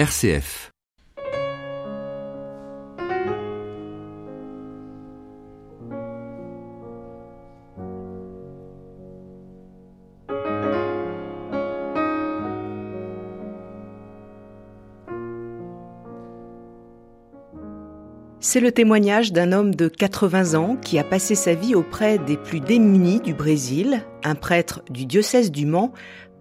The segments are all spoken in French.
RCF. C'est le témoignage d'un homme de 80 ans qui a passé sa vie auprès des plus démunis du Brésil, un prêtre du diocèse du Mans,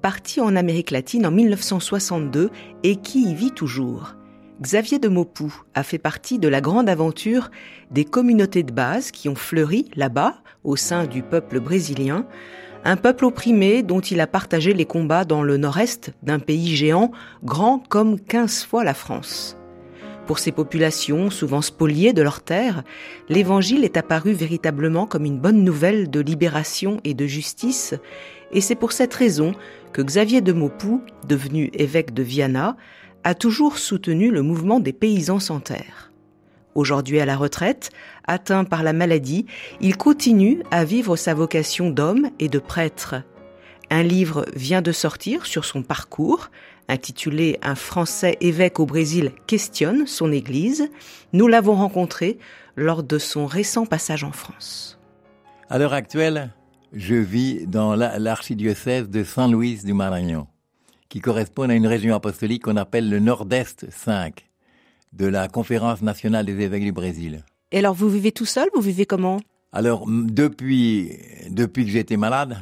parti en Amérique latine en 1962 et qui y vit toujours. Xavier de Maupoux a fait partie de la grande aventure des communautés de base qui ont fleuri là-bas, au sein du peuple brésilien, un peuple opprimé dont il a partagé les combats dans le nord-est d'un pays géant grand comme 15 fois la France. Pour ces populations, souvent spoliées de leurs terres, l'Évangile est apparu véritablement comme une bonne nouvelle de libération et de justice, et c'est pour cette raison que Xavier de Maupoux, devenu évêque de Viana, a toujours soutenu le mouvement des paysans sans terre. Aujourd'hui à la retraite, atteint par la maladie, il continue à vivre sa vocation d'homme et de prêtre. Un livre vient de sortir sur son parcours, intitulé Un Français évêque au Brésil questionne son Église. Nous l'avons rencontré lors de son récent passage en France. À l'heure actuelle, je vis dans l'archidiocèse de Saint Louis du Maranhão, qui correspond à une région apostolique qu'on appelle le Nord-Est 5 de la Conférence nationale des évêques du Brésil. Et alors, vous vivez tout seul Vous vivez comment? Alors, depuis, depuis que j'étais malade,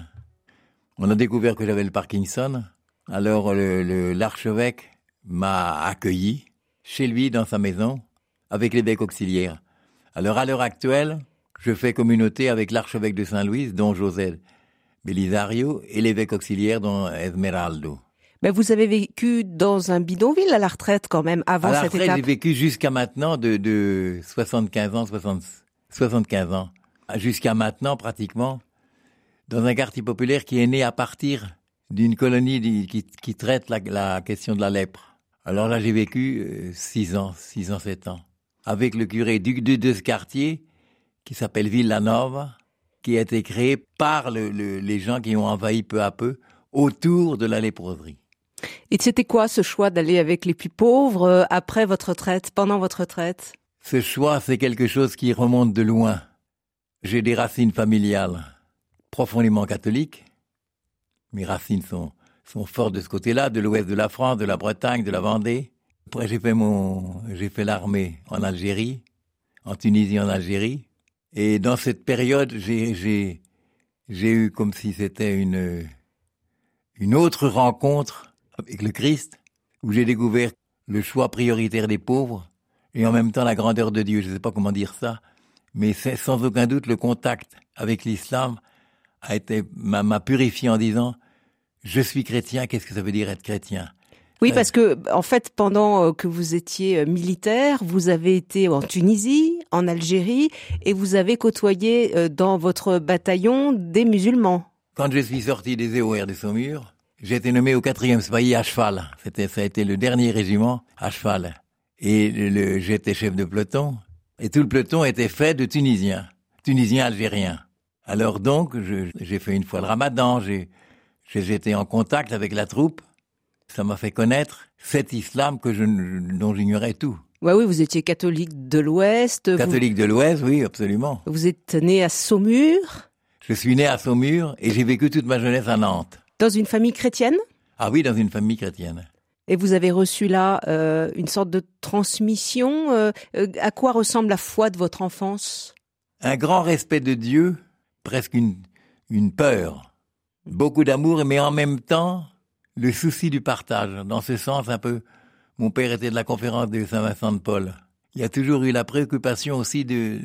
on a découvert que j'avais le Parkinson. Alors l'archevêque m'a accueilli chez lui dans sa maison avec l'évêque auxiliaire. Alors à l'heure actuelle, je fais communauté avec l'archevêque de Saint-Louis, dont José Belisario, et l'évêque auxiliaire, dont Esmeraldo. Mais vous avez vécu dans un bidonville à la retraite quand même avant à la cette retraite, étape. J'ai vécu jusqu'à maintenant de, de 75 ans, 60, 75 ans, jusqu'à maintenant pratiquement, dans un quartier populaire qui est né à partir d'une colonie qui, qui traite la, la, question de la lèpre. Alors là, j'ai vécu 6 ans, 6 ans, 7 ans, avec le curé du, de, de ce quartier qui s'appelle Villanova, qui a été créé par le, le, les gens qui ont envahi peu à peu autour de la léproserie. Et c'était quoi ce choix d'aller avec les plus pauvres euh, après votre retraite, pendant votre retraite? Ce choix, c'est quelque chose qui remonte de loin. J'ai des racines familiales profondément catholiques. Mes racines sont, sont fortes de ce côté-là, de l'ouest de la France, de la Bretagne, de la Vendée. Après, j'ai fait mon, j'ai fait l'armée en Algérie, en Tunisie, en Algérie. Et dans cette période, j'ai, eu comme si c'était une, une autre rencontre avec le Christ, où j'ai découvert le choix prioritaire des pauvres et en même temps la grandeur de Dieu. Je ne sais pas comment dire ça, mais sans aucun doute le contact avec l'islam a été m'a purifié en disant je suis chrétien. Qu'est-ce que ça veut dire être chrétien? Oui, parce que en fait, pendant que vous étiez militaire, vous avez été en Tunisie, en Algérie, et vous avez côtoyé dans votre bataillon des musulmans. Quand je suis sorti des EOR de Saumur, j'ai été nommé au quatrième Spahi à cheval. C'était, ça a été le dernier régiment à cheval. Et le, j'étais chef de peloton. Et tout le peloton était fait de Tunisiens. Tunisiens algériens. Alors donc, j'ai fait une fois le ramadan, j'ai, j'étais en contact avec la troupe. Ça m'a fait connaître cet islam que je, dont j'ignorais tout. Ouais, oui, vous étiez catholique de l'Ouest. Catholique vous... de l'Ouest, oui, absolument. Vous êtes né à Saumur? Je suis né à Saumur et j'ai vécu toute ma jeunesse à Nantes. Dans une famille chrétienne? Ah oui, dans une famille chrétienne. Et vous avez reçu là euh, une sorte de transmission. Euh, à quoi ressemble la foi de votre enfance? Un grand respect de Dieu, presque une, une peur, beaucoup d'amour, mais en même temps le souci du partage. Dans ce sens, un peu, mon père était de la conférence de Saint-Vincent de Paul. Il y a toujours eu la préoccupation aussi de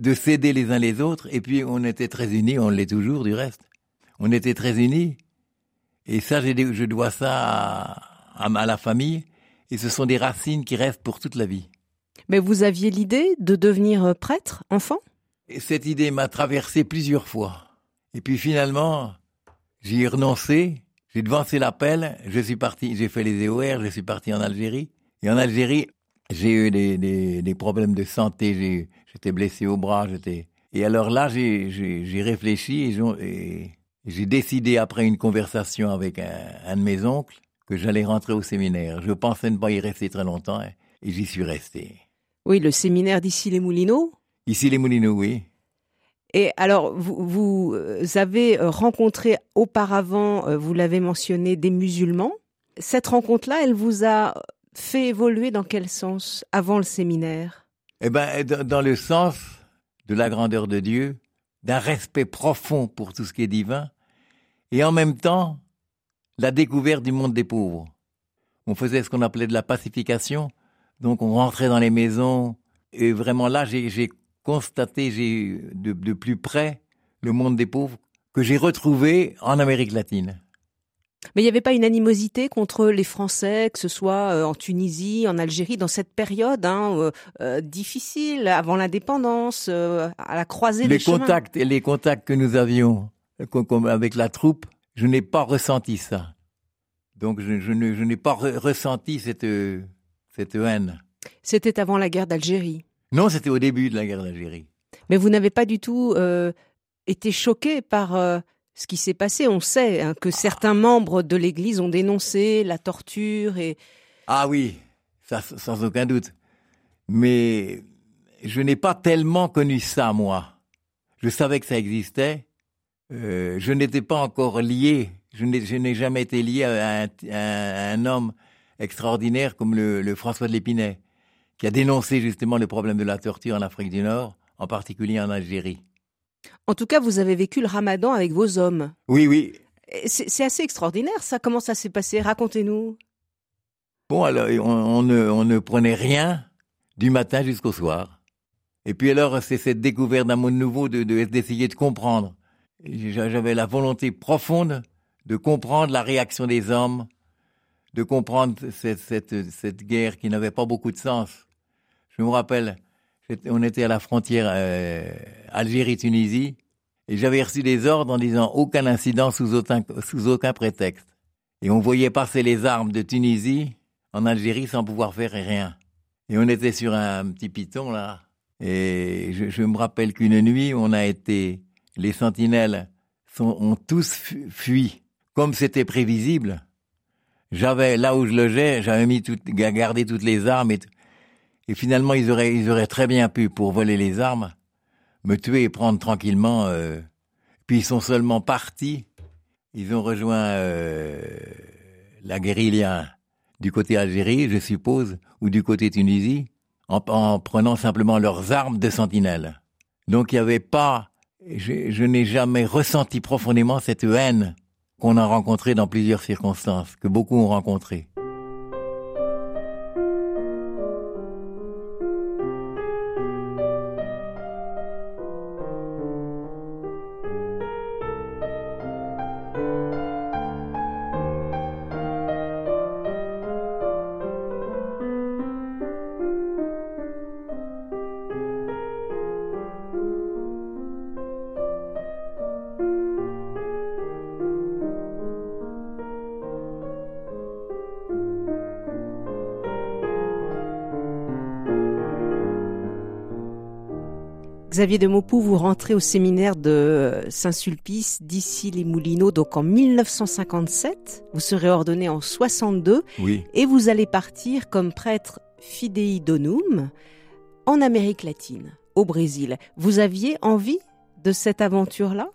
de s'aider les uns les autres, et puis on était très unis, on l'est toujours du reste. On était très unis, et ça, je dois ça à, à, la famille, et ce sont des racines qui restent pour toute la vie. Mais vous aviez l'idée de devenir prêtre, enfant? Et Cette idée m'a traversé plusieurs fois. Et puis finalement, j'y ai renoncé, j'ai devancé l'appel, je suis parti, j'ai fait les EOR, je suis parti en Algérie. Et en Algérie, j'ai eu des, des, des, problèmes de santé, j'étais blessé au bras, j'étais. Et alors là, j'ai réfléchi et j'ai décidé après une conversation avec un, un, de mes oncles que j'allais rentrer au séminaire. Je pensais ne pas y rester très longtemps et, j'y suis resté. Oui, le séminaire d'ici les Moulineaux Ici les Moulineaux, oui. Et alors, vous, euh, avez euh, rencontré auparavant, euh, vous l'avez mentionné, des musulmans. Cette rencontre-là, elle vous a fait évoluer dans quel sens avant le séminaire? Eh bien, dans le sens de la grandeur de Dieu, d'un respect profond pour tout ce qui est divin, et en même temps, la découverte du monde des pauvres. On faisait ce qu'on appelait de la pacification, donc on rentrait dans les maisons, et vraiment là, j'ai constaté j'ai de, de plus près le monde des pauvres que j'ai retrouvé en Amérique latine. Mais il n'y avait pas une animosité contre les Français, que ce soit euh, en Tunisie, en Algérie, dans cette période hein, euh, euh, difficile, avant l'indépendance, à la croisée les des contacts et les contacts que nous avions avec la troupe, je n'ai pas ressenti ça. Donc je, je n'ai pas ressenti cette, cette haine. C'était avant la guerre d'Algérie. Non, c'était au début de la guerre d'Algérie. Mais vous n'avez pas du tout été choqué par ce qui s'est passé. On sait hein, que certains membres de l'Église ont dénoncé la torture et... Ah oui, ça, sans aucun doute. Mais je n'ai pas tellement connu ça, moi. Je savais que ça existait. Euh, je n'étais pas encore lié. Je n'ai jamais été lié à un, homme extraordinaire comme le, François de l'Épinay, qui a dénoncé justement le problème de la torture en Afrique du Nord, en particulier en Algérie. En tout cas, vous avez vécu le ramadan avec vos hommes. Oui, oui. C'est assez extraordinaire, ça. Comment ça s'est passé? Racontez-nous. Bon, alors, on, ne, prenait rien du matin jusqu'au soir. Et puis alors, c'est cette découverte d'un monde nouveau d'essayer de, de comprendre. J'avais la volonté profonde de comprendre la réaction des hommes, de comprendre cette guerre qui n'avait pas beaucoup de sens. Je me rappelle, on était à la frontière euh, Algérie-Tunisie, et j'avais reçu des ordres en disant aucun incident sous aucun, prétexte. Et on voyait passer les armes de Tunisie en Algérie sans pouvoir faire rien. Et on était sur un petit piton là. Et je, me rappelle qu'une nuit, on a été, les sentinelles ont tous fui. Comme c'était prévisible, j'avais, là où je logeais, j'avais mis gardé toutes les armes et, et finalement, ils auraient, ils auraient très bien pu, pour voler les armes, me tuer et prendre tranquillement. Euh, puis ils sont seulement partis. Ils ont rejoint euh, la guérilla du côté Algérie, je suppose, ou du côté Tunisie, en, prenant simplement leurs armes de sentinelle. Donc il n'y avait pas, je, je n'ai jamais ressenti profondément cette haine qu'on a rencontrée dans plusieurs circonstances, que beaucoup ont rencontrée. Xavier de Maupoux, vous rentrez au séminaire de Saint-Sulpice d'ici les Moulineaux, donc en 1957. Vous serez ordonné en 62. Oui. Et vous allez partir comme prêtre fidei donum en Amérique latine, au Brésil. Vous aviez envie de cette aventure-là?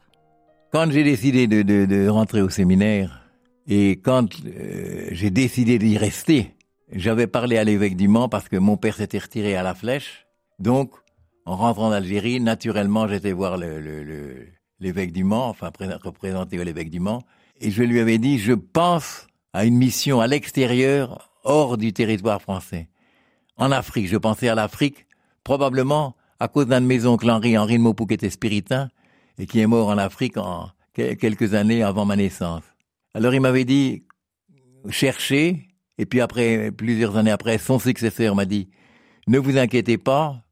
Quand j'ai décidé de, rentrer au séminaire et quand euh, j'ai décidé d'y rester, j'avais parlé à l'évêque du Mans parce que mon père s'était retiré à la flèche. Donc, en rentrant d'Algérie, naturellement, j'étais voir l'évêque du Mans, enfin représenté l'évêque du Mans, et je lui avais dit, je pense à une mission à l'extérieur, hors du territoire français. En Afrique, je pensais à l'Afrique, probablement à cause d'un de mes oncles Henri, Henri de Maupoux, qui était spiritain, et qui est mort en Afrique en quelques années avant ma naissance. Alors il m'avait dit, cherchez, et puis après, plusieurs années après, son successeur m'a dit, ne vous inquiétez pas,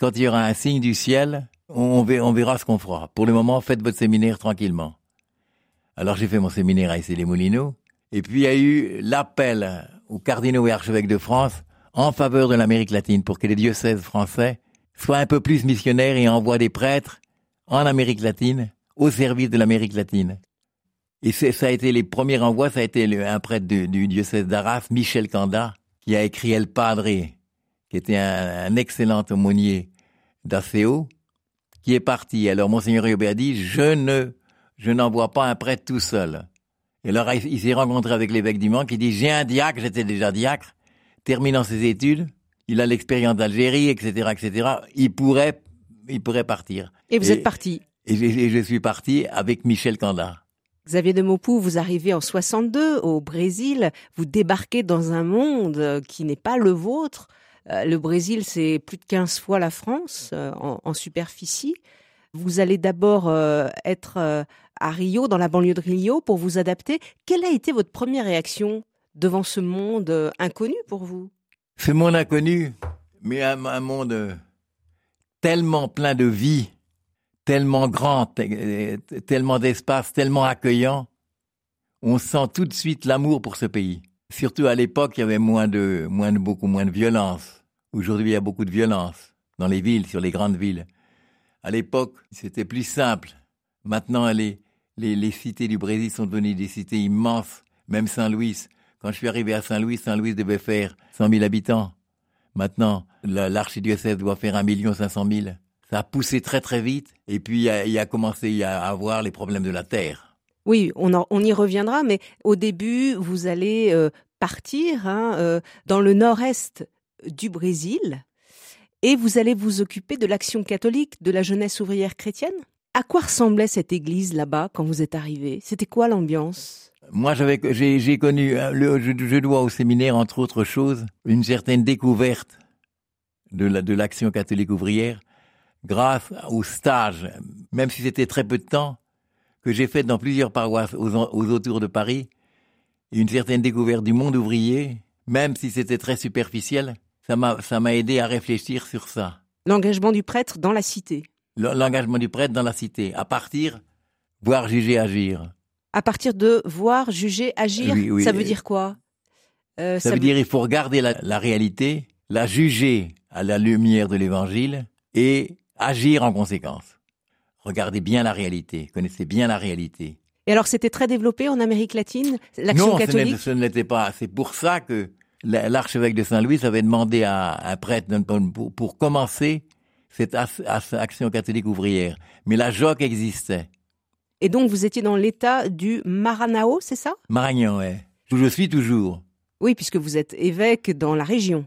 quand il y aura un signe du ciel, on, verra, ce qu'on fera. Pour le moment, faites votre séminaire tranquillement. Alors j'ai fait mon séminaire à Issy-les-Moulineaux. Et puis il y a eu l'appel aux cardinaux et archevêques de France en faveur de l'Amérique latine pour que les diocèses français soient un peu plus missionnaires et envoient des prêtres en Amérique latine au service de l'Amérique latine. Et ça a été les premiers envois, ça a été un prêtre du, diocèse d'Arras, Michel Canda, qui a écrit El Padre, qui était un, excellent aumônier d'Aceo, qui est parti. Alors Monseigneur a dit, je ne, je n'envoie pas un prêtre tout seul. Et alors il s'est rencontré avec l'évêque du Mans qui dit, j'ai un diacre, j'étais déjà diacre, terminant ses études, il a l'expérience d'Algérie, etc., etc. Il pourrait, il pourrait partir. Et vous êtes parti. Et je, suis parti avec Michel Canda. Xavier de Maupou, vous arrivez en 62 au Brésil, vous débarquez dans un monde qui n'est pas le vôtre. Euh, le Brésil, c'est plus de 15 fois la France euh, en, superficie. Vous allez d'abord euh, être à Rio, dans la banlieue de Rio, pour vous adapter. Quelle a été votre première réaction devant ce monde inconnu pour vous? Ce monde inconnu, mais un, monde tellement plein de vie, tellement grand, tellement d'espace, tellement accueillant. On sent tout de suite l'amour pour ce pays. Surtout à l'époque, il y avait moins de, moins de, beaucoup moins de violence. Aujourd'hui, il y a beaucoup de violence dans les villes, sur les grandes villes. À l'époque, c'était plus simple. Maintenant, les, les, cités du Brésil sont devenues des cités immenses. Même Saint-Louis. Quand je suis arrivé à Saint-Louis, Saint-Louis devait faire 100 000 habitants. Maintenant, l'archidiocèse doit faire 1 million 500 000. Ça a poussé très très vite. Et puis, il y a, commencé à avoir les problèmes de la terre. Oui, on, y reviendra, mais au début, vous allez euh, partir hein, euh, dans le nord-est du Brésil et vous allez vous occuper de l'action catholique de la jeunesse ouvrière chrétienne. À quoi ressemblait cette église là-bas quand vous êtes arrivé? C'était quoi l'ambiance? Moi, j'ai, connu, euh, je, dois au séminaire, entre autres choses, une certaine découverte de l'action catholique ouvrière grâce au stage, même si c'était très peu de temps, que j'ai fait dans plusieurs paroisses aux, aux autours de Paris, une certaine découverte du monde ouvrier, même si c'était très superficiel, ça m'a, ça m'a aidé à réfléchir sur ça. L'engagement du prêtre dans la cité. L'engagement du prêtre dans la cité, à partir, voir, juger, agir. À partir de voir, juger, agir, ça veut dire quoi? Euh, ça, veut dire il faut regarder la, la réalité, la juger à la lumière de l'évangile et agir en conséquence regardez bien la réalité, connaissez bien la réalité. Et alors, c'était très développé en Amérique latine, l'action catholique Non, ce ne l'était pas. C'est pour ça que l'archevêque de Saint-Louis avait demandé à un prêtre pour, commencer cette action catholique ouvrière. Mais la JOC existait. Et donc, vous étiez dans l'état du Maranao, c'est ça? Maranhão, oui. Où je suis toujours. Oui, puisque vous êtes évêque dans la région.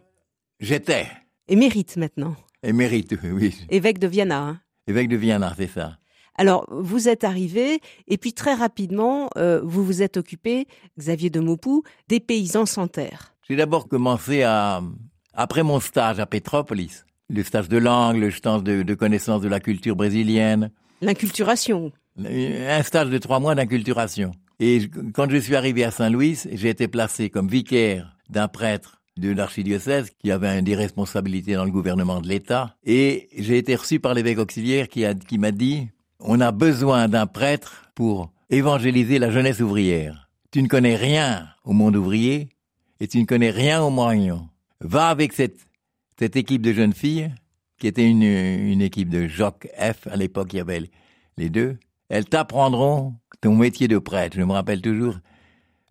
J'étais. Émérite maintenant. Émérite, oui. Évêque de Viana. Hein. Évêque de Viana, c'est ça. Alors, vous êtes arrivé, et puis très rapidement, euh, vous vous êtes occupé, Xavier de Maupou, des paysans sans terre. J'ai d'abord commencé à, après mon stage à Pétropolis, le stage de langue, le stage de, de connaissance de la culture brésilienne. L'inculturation. Un stage de trois mois d'inculturation. Et quand je suis arrivé à Saint-Louis, j'ai été placé comme vicaire d'un prêtre de l'archidiocèse qui avait des responsabilités dans le gouvernement de l'État. Et j'ai été reçu par l'évêque auxiliaire qui, m'a dit, on a besoin d'un prêtre pour évangéliser la jeunesse ouvrière. Tu ne connais rien au monde ouvrier et tu ne connais rien au moyen. Va avec cette, cette équipe de jeunes filles, qui était une, une équipe de Joc F, à l'époque il y avait les deux. Elles t'apprendront ton métier de prêtre. Je me rappelle toujours,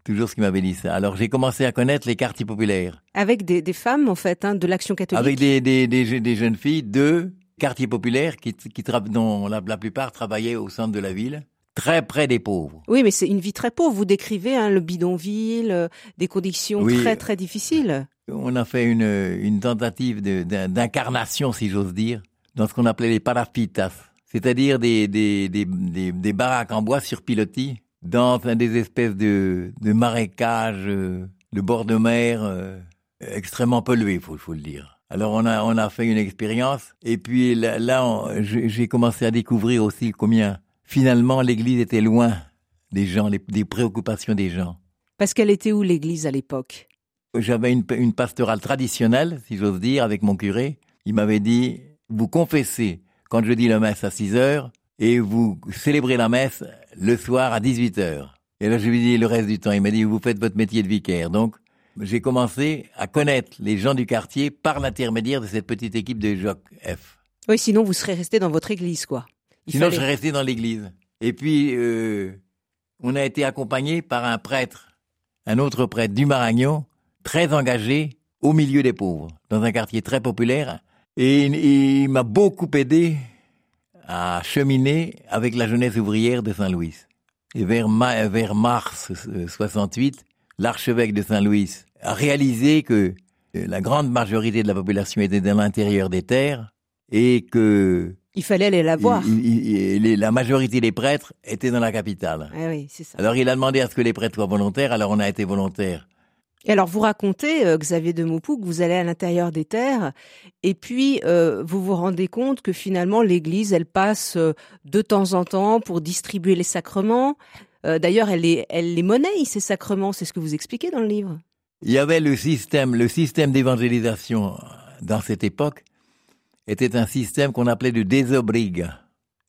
toujours ce qui m'avait dit ça. Alors j'ai commencé à connaître les quartiers populaires. Avec des, des femmes, en fait, hein, de l'action catholique Avec des, des, des, des, jeunes filles de quartiers populaires qui, qui dont la, la, plupart travaillaient au centre de la ville. Très près des pauvres. Oui, mais c'est une vie très pauvre. Vous décrivez hein, le bidonville, euh, des conditions très très difficiles. On a fait une, une tentative d'incarnation, si j'ose dire, dans ce qu'on appelait les parafitas, c'est-à-dire des, des, des, des, baraques en bois sur pilotis dans un des espèces de, de marécages euh, de bord de mer euh, extrêmement pollués, faut, faut le dire. Alors on a on a fait une expérience et puis là, là j'ai commencé à découvrir aussi combien finalement l'Église était loin des gens, des préoccupations des gens. Parce qu'elle était où l'Église à l'époque? J'avais une, une pastorale traditionnelle, si j'ose dire, avec mon curé. Il m'avait dit vous confessez quand je dis la messe à 6 heures, et vous célébrez la messe le soir à 18h. Et là, je lui dis le reste du temps. Il m'a dit, vous faites votre métier de vicaire. Donc, j'ai commencé à connaître les gens du quartier par l'intermédiaire de cette petite équipe de Joc F. Oui, sinon vous serez resté dans votre église, quoi. sinon, je serais resté dans l'église. Et puis, euh, on a été accompagné par un prêtre, un autre prêtre du Maragnon, très engagé au milieu des pauvres, dans un quartier très populaire. Et il m'a beaucoup aidé à cheminer avec la jeunesse ouvrière de Saint-Louis. Et vers, vers mars 68, euh, l'archevêque de Saint-Louis a réalisé que euh, la grande majorité de la population était dans l'intérieur des terres et que il fallait aller la voir. la majorité des prêtres étaient dans la capitale. Ah oui, c'est ça. Alors il a demandé à ce que les prêtres soient volontaires, alors on a été volontaires. Et alors vous racontez, euh, Xavier de Maupou, que vous allez à l'intérieur des terres, et puis euh, vous vous rendez compte que finalement l'Église, elle passe euh, de temps en temps pour distribuer les sacrements. D'ailleurs, elle les, elle les monnaie, ces sacrements, c'est ce que vous expliquez dans le livre. Il y avait le système, le système d'évangélisation dans cette époque était un système qu'on appelait de désobrigue,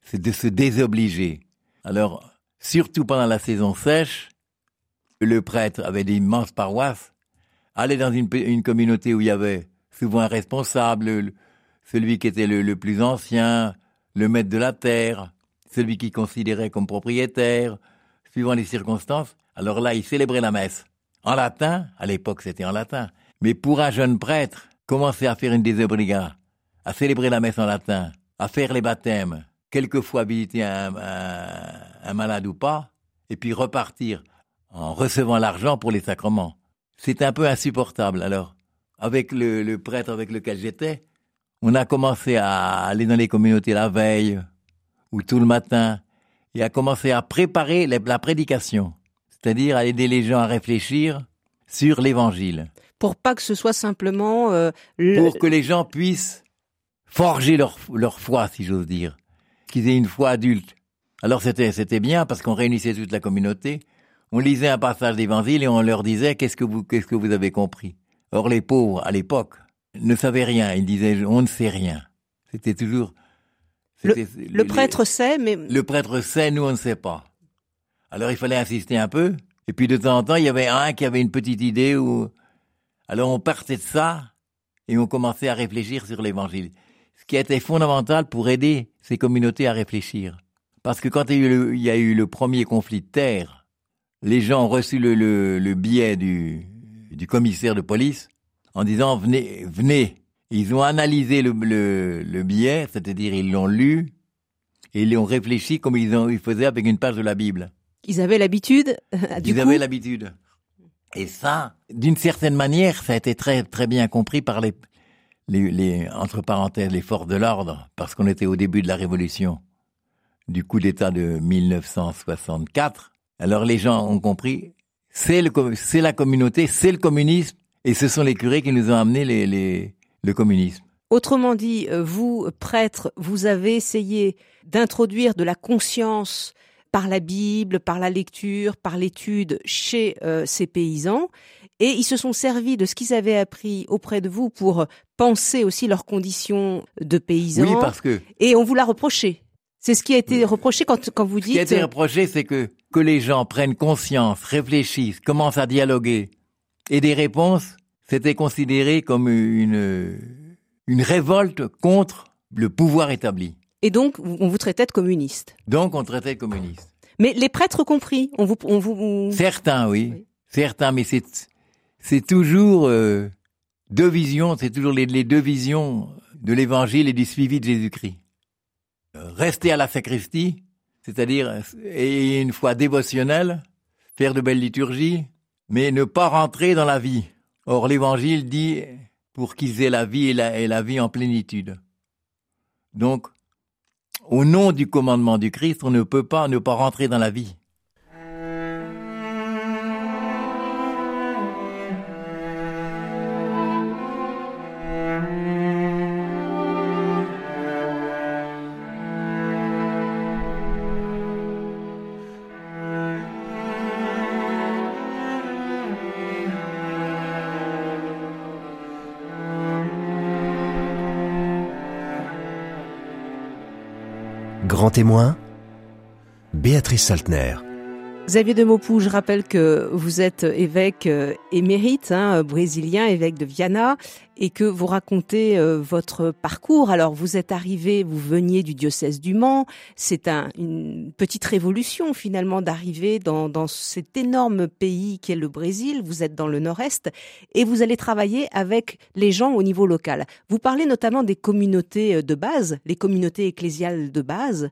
c'est de se désobliger. Alors, surtout pendant la saison sèche, le prêtre avait d'immenses paroisses, allait dans une, communauté où il y avait souvent un responsable, celui qui était le, plus ancien, le maître de la terre, celui qui considérait comme propriétaire, suivant les circonstances. Alors là, il célébrait la messe. En latin, à l'époque c'était en latin. Mais pour un jeune prêtre, commencer à faire une désobriga, à célébrer la messe en latin, à faire les baptêmes, quelquefois visiter un malade ou pas, et puis repartir en recevant l'argent pour les sacrements. C'est un peu insupportable. Alors, avec le, prêtre avec lequel j'étais, on a commencé à aller dans les communautés la veille ou tout le matin et à commencer à préparer la prédication, c'est-à-dire à aider les gens à réfléchir sur l'évangile. Pour pas que ce soit simplement... Euh, Pour que les gens puissent forger leur, leur foi, si j'ose dire, qu'ils aient une foi adulte. Alors c'était c'était bien parce qu'on réunissait toute la communauté on lisait un passage d'évangile et on leur disait qu'est-ce que vous qu'est-ce que vous avez compris? Or les pauvres à l'époque ne savaient rien, ils disaient on ne sait rien. C'était toujours le, prêtre sait mais le prêtre sait, nous on ne sait pas. Alors il fallait insister un peu et puis de temps en temps il y avait un qui avait une petite idée ou alors on partait de ça et on commençait à réfléchir sur l'évangile. Ce qui était fondamental pour aider ces communautés à réfléchir. Parce que quand il y a eu le premier conflit de terre, les gens ont reçu le, le, billet du, du, commissaire de police en disant venez, venez. Ils ont analysé le, le billet, c'est-à-dire ils l'ont lu et ils ont réfléchi comme ils, ont, ils faisaient avec une page de la Bible. Ils avaient l'habitude. Ils avaient l'habitude. Et ça, d'une certaine manière, ça a été très très bien compris par les, les, les entre parenthèses les forces de l'ordre, parce qu'on était au début de la révolution, du coup d'État de 1964. Alors les gens ont compris, c'est le, c'est la communauté, c'est le communisme, et ce sont les curés qui nous ont amené les, les, le communisme. Autrement dit, euh, vous, prêtres, vous avez essayé d'introduire de la conscience par la Bible, par la lecture, par l'étude chez euh, ces paysans, et ils se sont servis de ce qu'ils avaient appris auprès de vous pour penser aussi leurs conditions de paysans. Oui, parce que... Et on vous l'a reproché. C'est ce qui a été reproché quand, quand vous dites... Ce qui a été reproché, c'est que, que les gens prennent conscience, réfléchissent, commencent à dialoguer. Et des réponses, c'était considéré comme une, une révolte contre le pouvoir établi. Et donc, on vous traitait de communiste. Donc, on traitait de communiste. Mais les prêtres compris, on vous, on vous... Certains, oui. Certains, mais c'est, c'est toujours euh, deux visions, c'est toujours les, les deux visions de l'évangile et du suivi de Jésus-Christ rester à la sacristie, c'est-à-dire et une foi dévotionnelle, faire de belles liturgies, mais ne pas rentrer dans la vie. Or l'Évangile dit pour qu'ils aient la vie et la, et la vie en plénitude. Donc, au nom du commandement du Christ, on ne peut pas ne pas rentrer dans la vie. Témoin, Béatrice Saltner. Xavier de Maupoux, je rappelle que vous êtes évêque euh, émérite, hein, brésilien, évêque de Viana, et que vous racontez euh, votre parcours. Alors, vous êtes arrivé, vous veniez du diocèse du Mans. C'est un, une petite révolution, finalement, d'arriver dans, dans cet énorme pays qu'est le Brésil. Vous êtes dans le nord-est et vous allez travailler avec les gens au niveau local. Vous parlez notamment des communautés euh, de base, les communautés ecclésiales de base.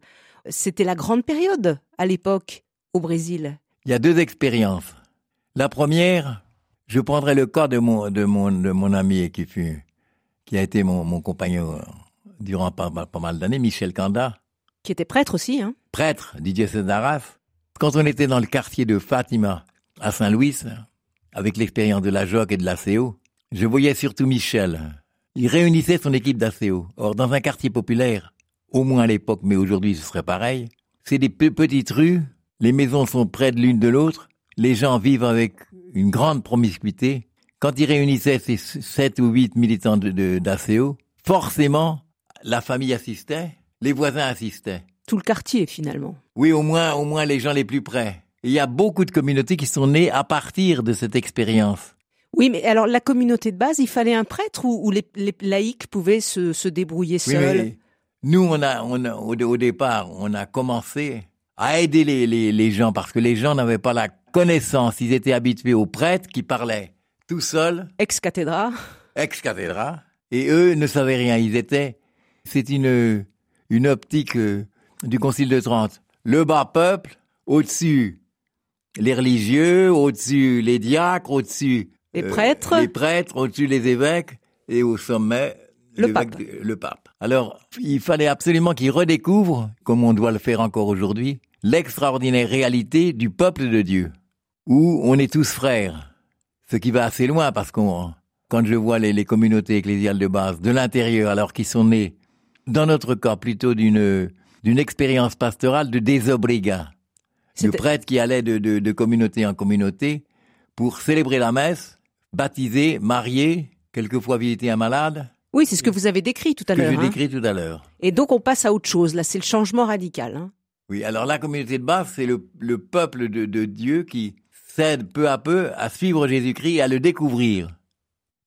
C'était la grande période à l'époque au Brésil Il y a deux expériences. La première, je prendrai le cas de mon, de mon, de mon ami qui fut, qui a été mon, mon compagnon durant pas, pas mal d'années, Michel Kanda. Qui était prêtre aussi, hein Prêtre du diocèse d'Arras. Quand on était dans le quartier de Fatima, à Saint-Louis, avec l'expérience de la JOC et de l'ACO, je voyais surtout Michel. Il réunissait son équipe d'ACO. Or, dans un quartier populaire, au moins à l'époque, mais aujourd'hui ce serait pareil, c'est des petites rues les maisons sont près de l'une de l'autre, les gens vivent avec une grande promiscuité. Quand ils réunissaient ces sept ou huit militants d'ACO, forcément, la famille assistait, les voisins assistaient. Tout le quartier, finalement. Oui, au moins, au moins les gens les plus près. il y a beaucoup de communautés qui sont nées à partir de cette expérience. Oui, mais alors la communauté de base, il fallait un prêtre ou, les, laïcs pouvaient se, débrouiller seuls? Nous, on a, on a au, départ, on a commencé à aider les, les, les gens parce que les gens n'avaient pas la connaissance. Ils étaient habitués aux prêtres qui parlaient tout seuls. Ex cathédra. Ex cathédra. Et eux ne savaient rien. Ils étaient. C'est une une optique euh, du Concile de Trente. Le bas peuple, au-dessus les religieux, au-dessus les diacres, au-dessus les euh, prêtres, les prêtres, au-dessus les évêques et au sommet le pape. Le pape. Alors, il fallait absolument qu'ils redécouvrent, comme on doit le faire encore aujourd'hui, l'extraordinaire réalité du peuple de Dieu, où on est tous frères. Ce qui va assez loin parce qu'on, quand je vois les, communautés ecclésiales de base de l'intérieur, alors qu'ils sont nés, dans notre cas, plutôt d'une d'une expérience pastorale de désobriga, de prêtres qui allaient de, de, communauté en communauté pour célébrer la messe, baptiser, marier, quelquefois visiter un malade. Oui, c'est ce que vous avez décrit tout à l'heure. Que hein. décrit tout à l'heure. Et donc on passe à autre chose. Là, c'est le changement radical. Hein. Oui, alors la communauté de base, c'est le, le, peuple de, Dieu qui cède peu à peu à suivre Jésus-Christ à le découvrir.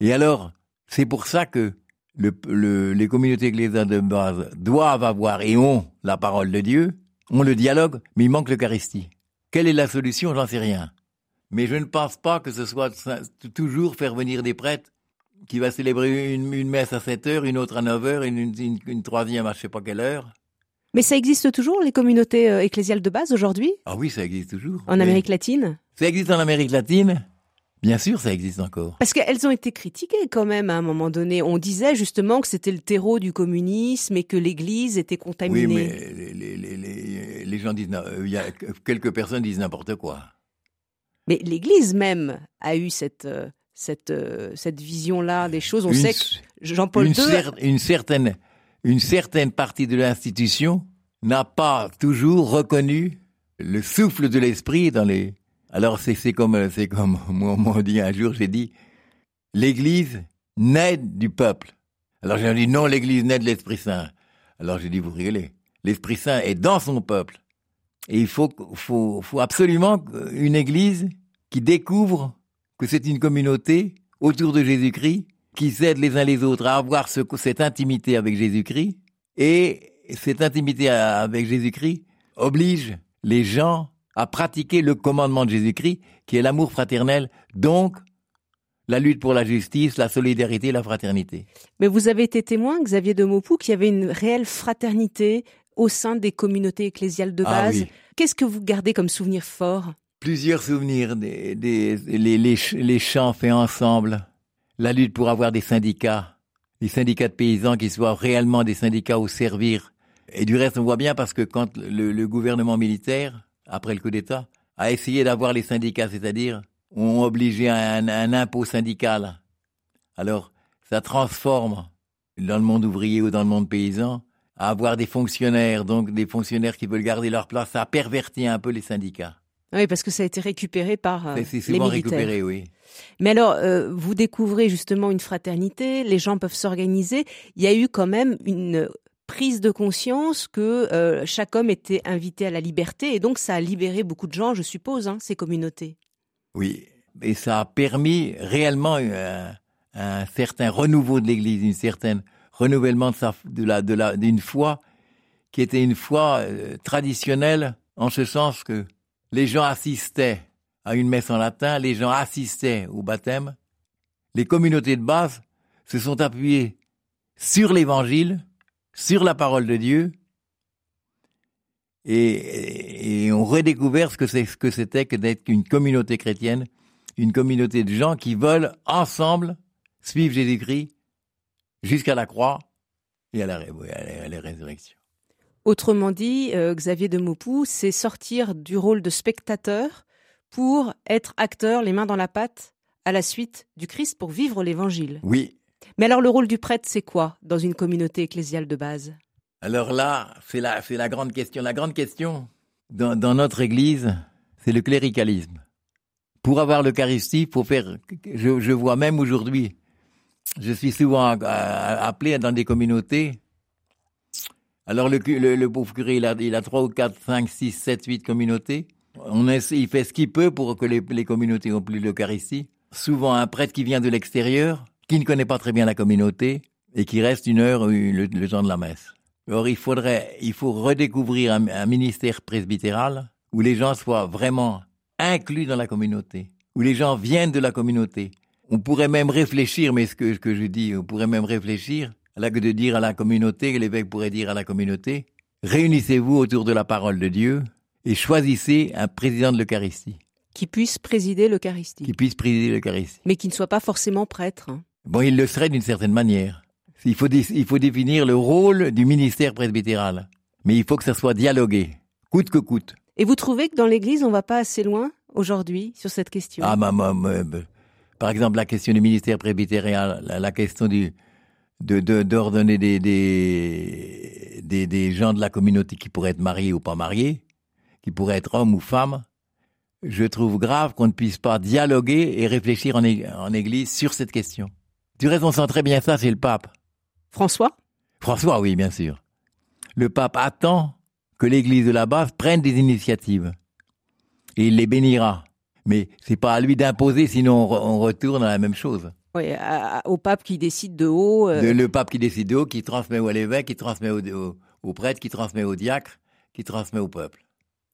Et alors, c'est pour ça que le, le, les communautés ecclésiales de base doivent avoir et ont la parole de Dieu, ont le dialogue, mais il manque l'Eucharistie. Quelle est la solution? J'en sais rien. Mais je ne pense pas que ce soit toujours faire venir des prêtres qui va célébrer une, messe à 7 heures, une autre à 9 heures, une, une troisième à je sais pas quelle heure. Mais ça existe toujours, les communautés euh, ecclésiales de base aujourd'hui? Ah oui, ça existe toujours. En Amérique latine? Ça existe en Amérique latine? Bien sûr, ça existe encore. Parce qu'elles ont été critiquées quand même à un moment donné. On disait justement que c'était le terreau du communisme et que l'Église était contaminée. Oui, mais les, les, les, les gens disent, il y a quelques personnes disent n'importe quoi. Mais l'Église même a eu cette euh, cette euh, cette vision-là des choses. On sait que Jean-Paul II, une certaine une certaine partie de l'institution n'a pas toujours reconnu le souffle de l'esprit dans les. Alors c'est comme c'est comme moi on dit un jour j'ai dit l'Église naît du peuple. Alors j'ai dit non l'Église naît de l'Esprit Saint. Alors j'ai dit vous rigolez l'Esprit Saint est dans son peuple et il faut faut faut absolument une Église qui découvre que c'est une communauté autour de Jésus-Christ qui s'aident les uns les autres à avoir ce, cette intimité avec Jésus-Christ. Et cette intimité avec Jésus-Christ oblige les gens à pratiquer le commandement de Jésus-Christ, qui est l'amour fraternel, donc la lutte pour la justice, la solidarité, la fraternité. Mais vous avez été témoin, Xavier de Maupoux, qu'il y avait une réelle fraternité au sein des communautés ecclésiales de ah base. Qu'est-ce que vous gardez comme souvenir fort Plusieurs souvenirs, des, des les, les, les chants faits ensemble, la lutte pour avoir des syndicats, des syndicats de paysans qui soient réellement des syndicats au servir. Et du reste, on voit bien parce que quand le, gouvernement militaire, après le coup d'État, a essayé d'avoir les syndicats, c'est-à-dire ont obligé un, un impôt syndical. Alors, ça transforme dans le monde ouvrier ou dans le monde paysan à avoir des fonctionnaires, donc des fonctionnaires qui veulent garder leur place. Ça a perverti un peu les syndicats. Oui, parce que ça a été récupéré par euh, C'est souvent récupéré, oui. Mais alors, euh, vous découvrez justement une fraternité, les gens peuvent s'organiser. Il y a eu quand même une prise de conscience que euh, chaque homme était invité à la liberté et donc ça a libéré beaucoup de gens, je suppose, hein, ces communautés. Oui, et ça a permis réellement un, certain renouveau de l'Église, une certaine renouvellement de, sa, de la de la d'une foi qui était une foi euh, traditionnelle en ce sens que les gens assistaient à une messe en latin, les gens assistaient au baptême. Les communautés de base se sont appuyées sur l'Évangile, sur la parole de Dieu, et, et ont redécouvert ce que c'était que d'être une communauté chrétienne, une communauté de gens qui veulent ensemble suivre Jésus-Christ jusqu'à la croix et à la résurrection. Autrement dit, euh, Xavier de Maupou, c'est sortir du rôle de spectateur pour être acteur, les mains dans la pâte, à la suite du Christ pour vivre l'évangile. Oui. Mais alors le rôle du prêtre, c'est quoi dans une communauté ecclésiale de base? Alors là, c'est la, c'est la grande question. La grande question dans, dans notre Église, c'est le cléricalisme. Pour avoir l'Eucharistie, faut faire. Je, je vois même aujourd'hui, je suis souvent appelé dans des communautés alors le, le, le pauvre curé, il a, il a 3 ou 4, 5, 6, 7, 8 communautés. On il fait ce qu'il peut pour que les, les communautés ont plus l'Eucharistie. Souvent un prêtre qui vient de l'extérieur, qui ne connaît pas très bien la communauté, et qui reste une heure le, le temps de la messe. Alors il faudrait, il faut redécouvrir un, un, ministère presbytéral où les gens soient vraiment inclus dans la communauté, où les gens viennent de la communauté. On pourrait même réfléchir, mais ce que, ce que je dis, on pourrait même réfléchir là que de dire à la communauté, l'évêque pourrait dire à la communauté, réunissez-vous autour de la parole de Dieu et choisissez un président de l'Eucharistie. Qui puisse présider l'Eucharistie. Qui puisse présider l'Eucharistie. Mais qui ne soit pas forcément prêtre. Hein. Bon, il le serait d'une certaine manière. Il faut, il faut définir le rôle du ministère presbytéral. Mais il faut que ça soit dialogué, coûte que coûte. Et vous trouvez que dans l'Église, on va pas assez loin aujourd'hui sur cette question? Ah, ma, ma, par exemple, la question du ministère presbytéral, la, la question du, de d'ordonner des, des, des, des gens de la communauté qui pourraient être mariés ou pas mariés, qui pourraient être hommes ou femmes, je trouve grave qu'on ne puisse pas dialoguer et réfléchir en, en Église sur cette question. Du reste, on sent très bien ça, c'est le pape. François? François, oui, bien sûr. Le pape attend que l'Église de la base prenne des initiatives. Et il les bénira. Mais c'est pas à lui d'imposer, sinon on, retourne à la même chose. Oui, au pape qui décide de haut. Euh. Le, pape qui décide de haut, qui transmet à l'évêque, qui transmet au, au, prêtre, qui transmet au diacre, qui transmet au peuple.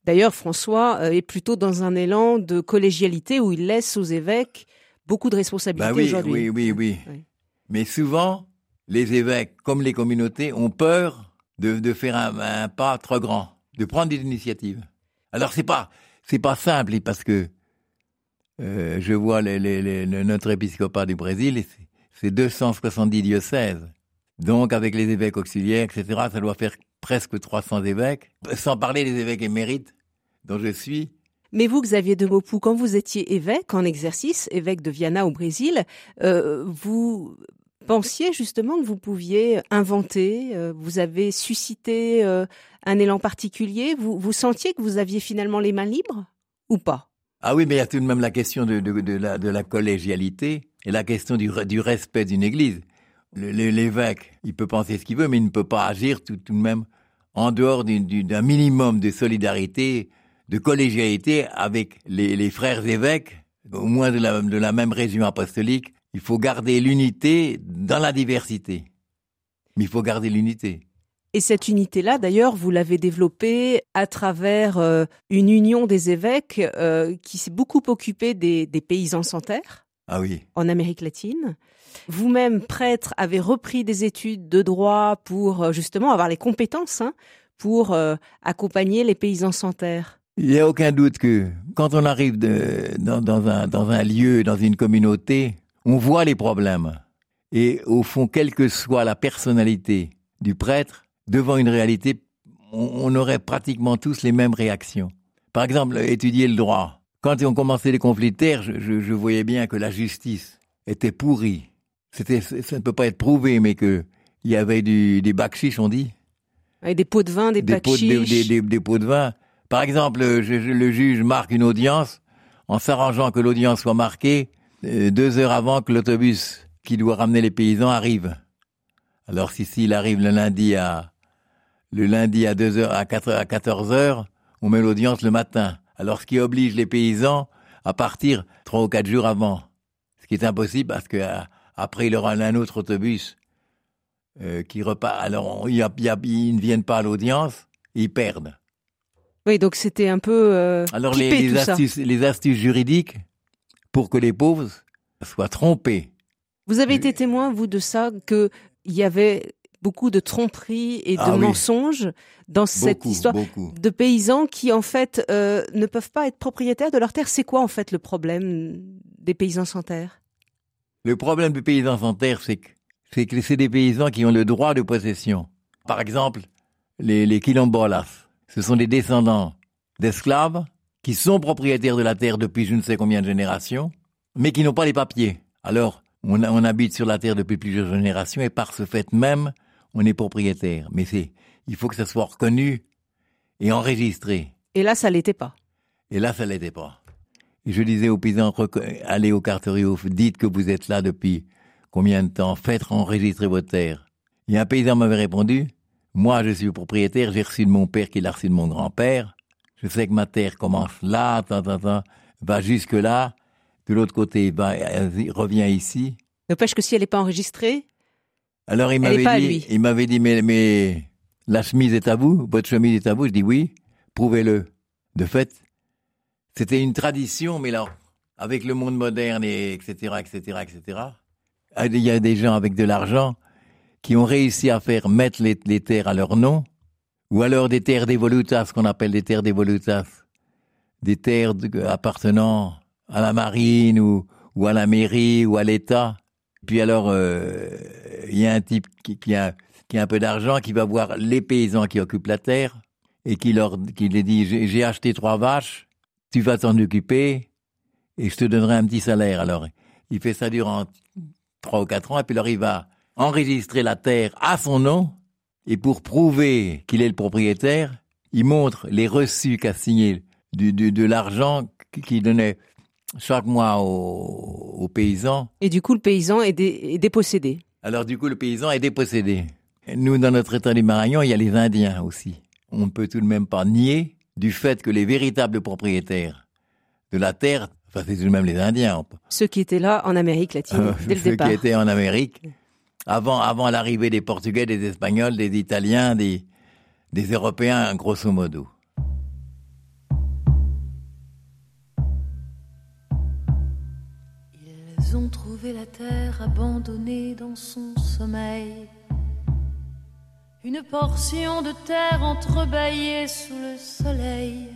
D'ailleurs, François euh, est plutôt dans un élan de collégialité où il laisse aux évêques beaucoup de responsabilités bah oui, aujourd'hui. Oui, oui, oui, oui. Mais souvent, les évêques, comme les communautés, ont peur de, de faire un, un, pas trop grand, de prendre des initiatives. Alors c'est pas, c'est pas simple parce que euh, je vois notre épiscopat du Brésil, c'est 270 diocèses. Donc, avec les évêques auxiliaires, etc., ça doit faire presque 300 évêques, sans parler des évêques émérites dont je suis. Mais vous, Xavier de Maupou, quand vous étiez évêque en exercice, évêque de Viana au Brésil, euh, vous pensiez justement que vous pouviez inventer, euh, vous avez suscité un élan particulier, vous sentiez que vous aviez finalement les mains libres ou pas? Ah oui, mais il y a tout de même la question de, de, la, de la, collégialité et la question du, du respect d'une église. L'évêque, il peut penser ce qu'il veut, mais il ne peut pas agir tout, tout de même en dehors d'un minimum de solidarité, de collégialité avec les, les, frères évêques, au moins de la, de la même région apostolique. Il faut garder l'unité dans la diversité. Mais il faut garder l'unité. Et cette unité-là, d'ailleurs, vous l'avez développée à travers euh, une union des évêques euh, qui s'est beaucoup occupée des, des, paysans sans terre. Ah oui. En Amérique latine. Vous-même, prêtre, avez repris des études de droit pour euh, justement avoir les compétences hein, pour euh, accompagner les paysans sans terre. Il n'y a aucun doute que quand on arrive de, dans, dans, un, dans un lieu, dans une communauté, on voit les problèmes. Et au fond, quelle que soit la personnalité du prêtre, devant une réalité, on, aurait pratiquement tous les mêmes réactions. Par exemple, étudier le droit. Quand on commençait les conflits de terre, je, je, je voyais bien que la justice était pourrie. C'était, ça ne peut pas être prouvé, mais que il y avait du, des bakchiches, on dit. Avec des pots de vin, des, des pots, des, des, des, pots de vin. Par exemple, je, le juge marque une audience en s'arrangeant que l'audience soit marquée euh, deux heures avant que l'autobus qui doit ramener les paysans arrive. Alors si s'il arrive le lundi à le lundi à 2 heures, à 4 à 14 heures, on met l'audience le matin. Alors, ce qui oblige les paysans à partir trois ou quatre jours avant. Ce qui est impossible parce que euh, après, il y aura un autre autobus euh, qui repart. Alors, il y a, ils ne viennent pas à l'audience, ils perdent. Oui, donc c'était un peu. Euh, Alors, les, astuces, les astuces juridiques pour que les pauvres soient trompés. Vous avez été témoin, vous, de ça, qu'il y avait beaucoup de tromperies et de ah mensonges dans cette histoire de paysans qui en fait euh, ne peuvent pas être propriétaires de leur terre. C'est quoi en fait le problème des paysans sans terre? Le problème des paysans sans terre, c'est que c'est que c'est des paysans qui ont le droit de possession. Par exemple, les, les quilombolas, ce sont des descendants d'esclaves qui sont propriétaires de la terre depuis je ne sais combien de générations, mais qui n'ont pas les papiers. Alors, on, on habite sur la terre depuis plusieurs générations et par ce fait même, on est propriétaire. Mais c'est, il faut que ça soit reconnu et enregistré. Et là, ça l'était pas. Et là, ça l'était pas. Et je disais aux paysans, allez au carteriot, dites que vous êtes là depuis combien de temps, faites enregistrer votre terre. Et un paysan m'avait répondu, moi je suis propriétaire, j'ai reçu de mon père qui l'a reçu de mon grand-père, je sais que ma terre commence là, tant, tant, va jusque là, de l'autre côté, va, revient ici. N'empêche que si elle n'est pas enregistrée, alors il m'avait dit, il m'avait dit, mais, mais la chemise est à vous, votre chemise est à vous. Je dis oui, prouvez-le. De fait, c'était une tradition, mais là, avec le monde moderne et etc. etc. etc. Il y a des gens avec de l'argent qui ont réussi à faire mettre les, terres à leur nom, ou alors des terres d'évolutas, ce qu'on appelle des terres d'évolutas, des terres appartenant à la marine ou, ou à la mairie ou à l'État. Puis alors, euh, il y a un type qui, a, qui a un peu d'argent, qui va voir les paysans qui occupent la terre, et qui leur qui les dit, j'ai acheté trois vaches, tu vas t'en occuper, et je te donnerai un petit salaire. Alors, il fait ça durant trois ou quatre ans, et puis alors il va enregistrer la terre à son nom, et pour prouver qu'il est le propriétaire, il montre les reçus qu'a signé du, de l'argent qu'il donnait chaque mois aux, paysans. Et du coup, le paysan est, dépossédé. Alors du coup, le paysan est dépossédé. Nous, dans notre état du Marañón, il y a les Indiens aussi. On ne peut tout de même pas nier du fait que les véritables propriétaires de la terre, enfin c'est tout de même les Indiens. Ceux qui étaient là en Amérique latine, euh, dès le départ. Ceux qui étaient en Amérique, avant, avant l'arrivée des Portugais, des Espagnols, des Italiens, des, des Européens, grosso modo. Ont trouvé la terre abandonnée dans son sommeil. Une portion de terre entrebâillée sous le soleil.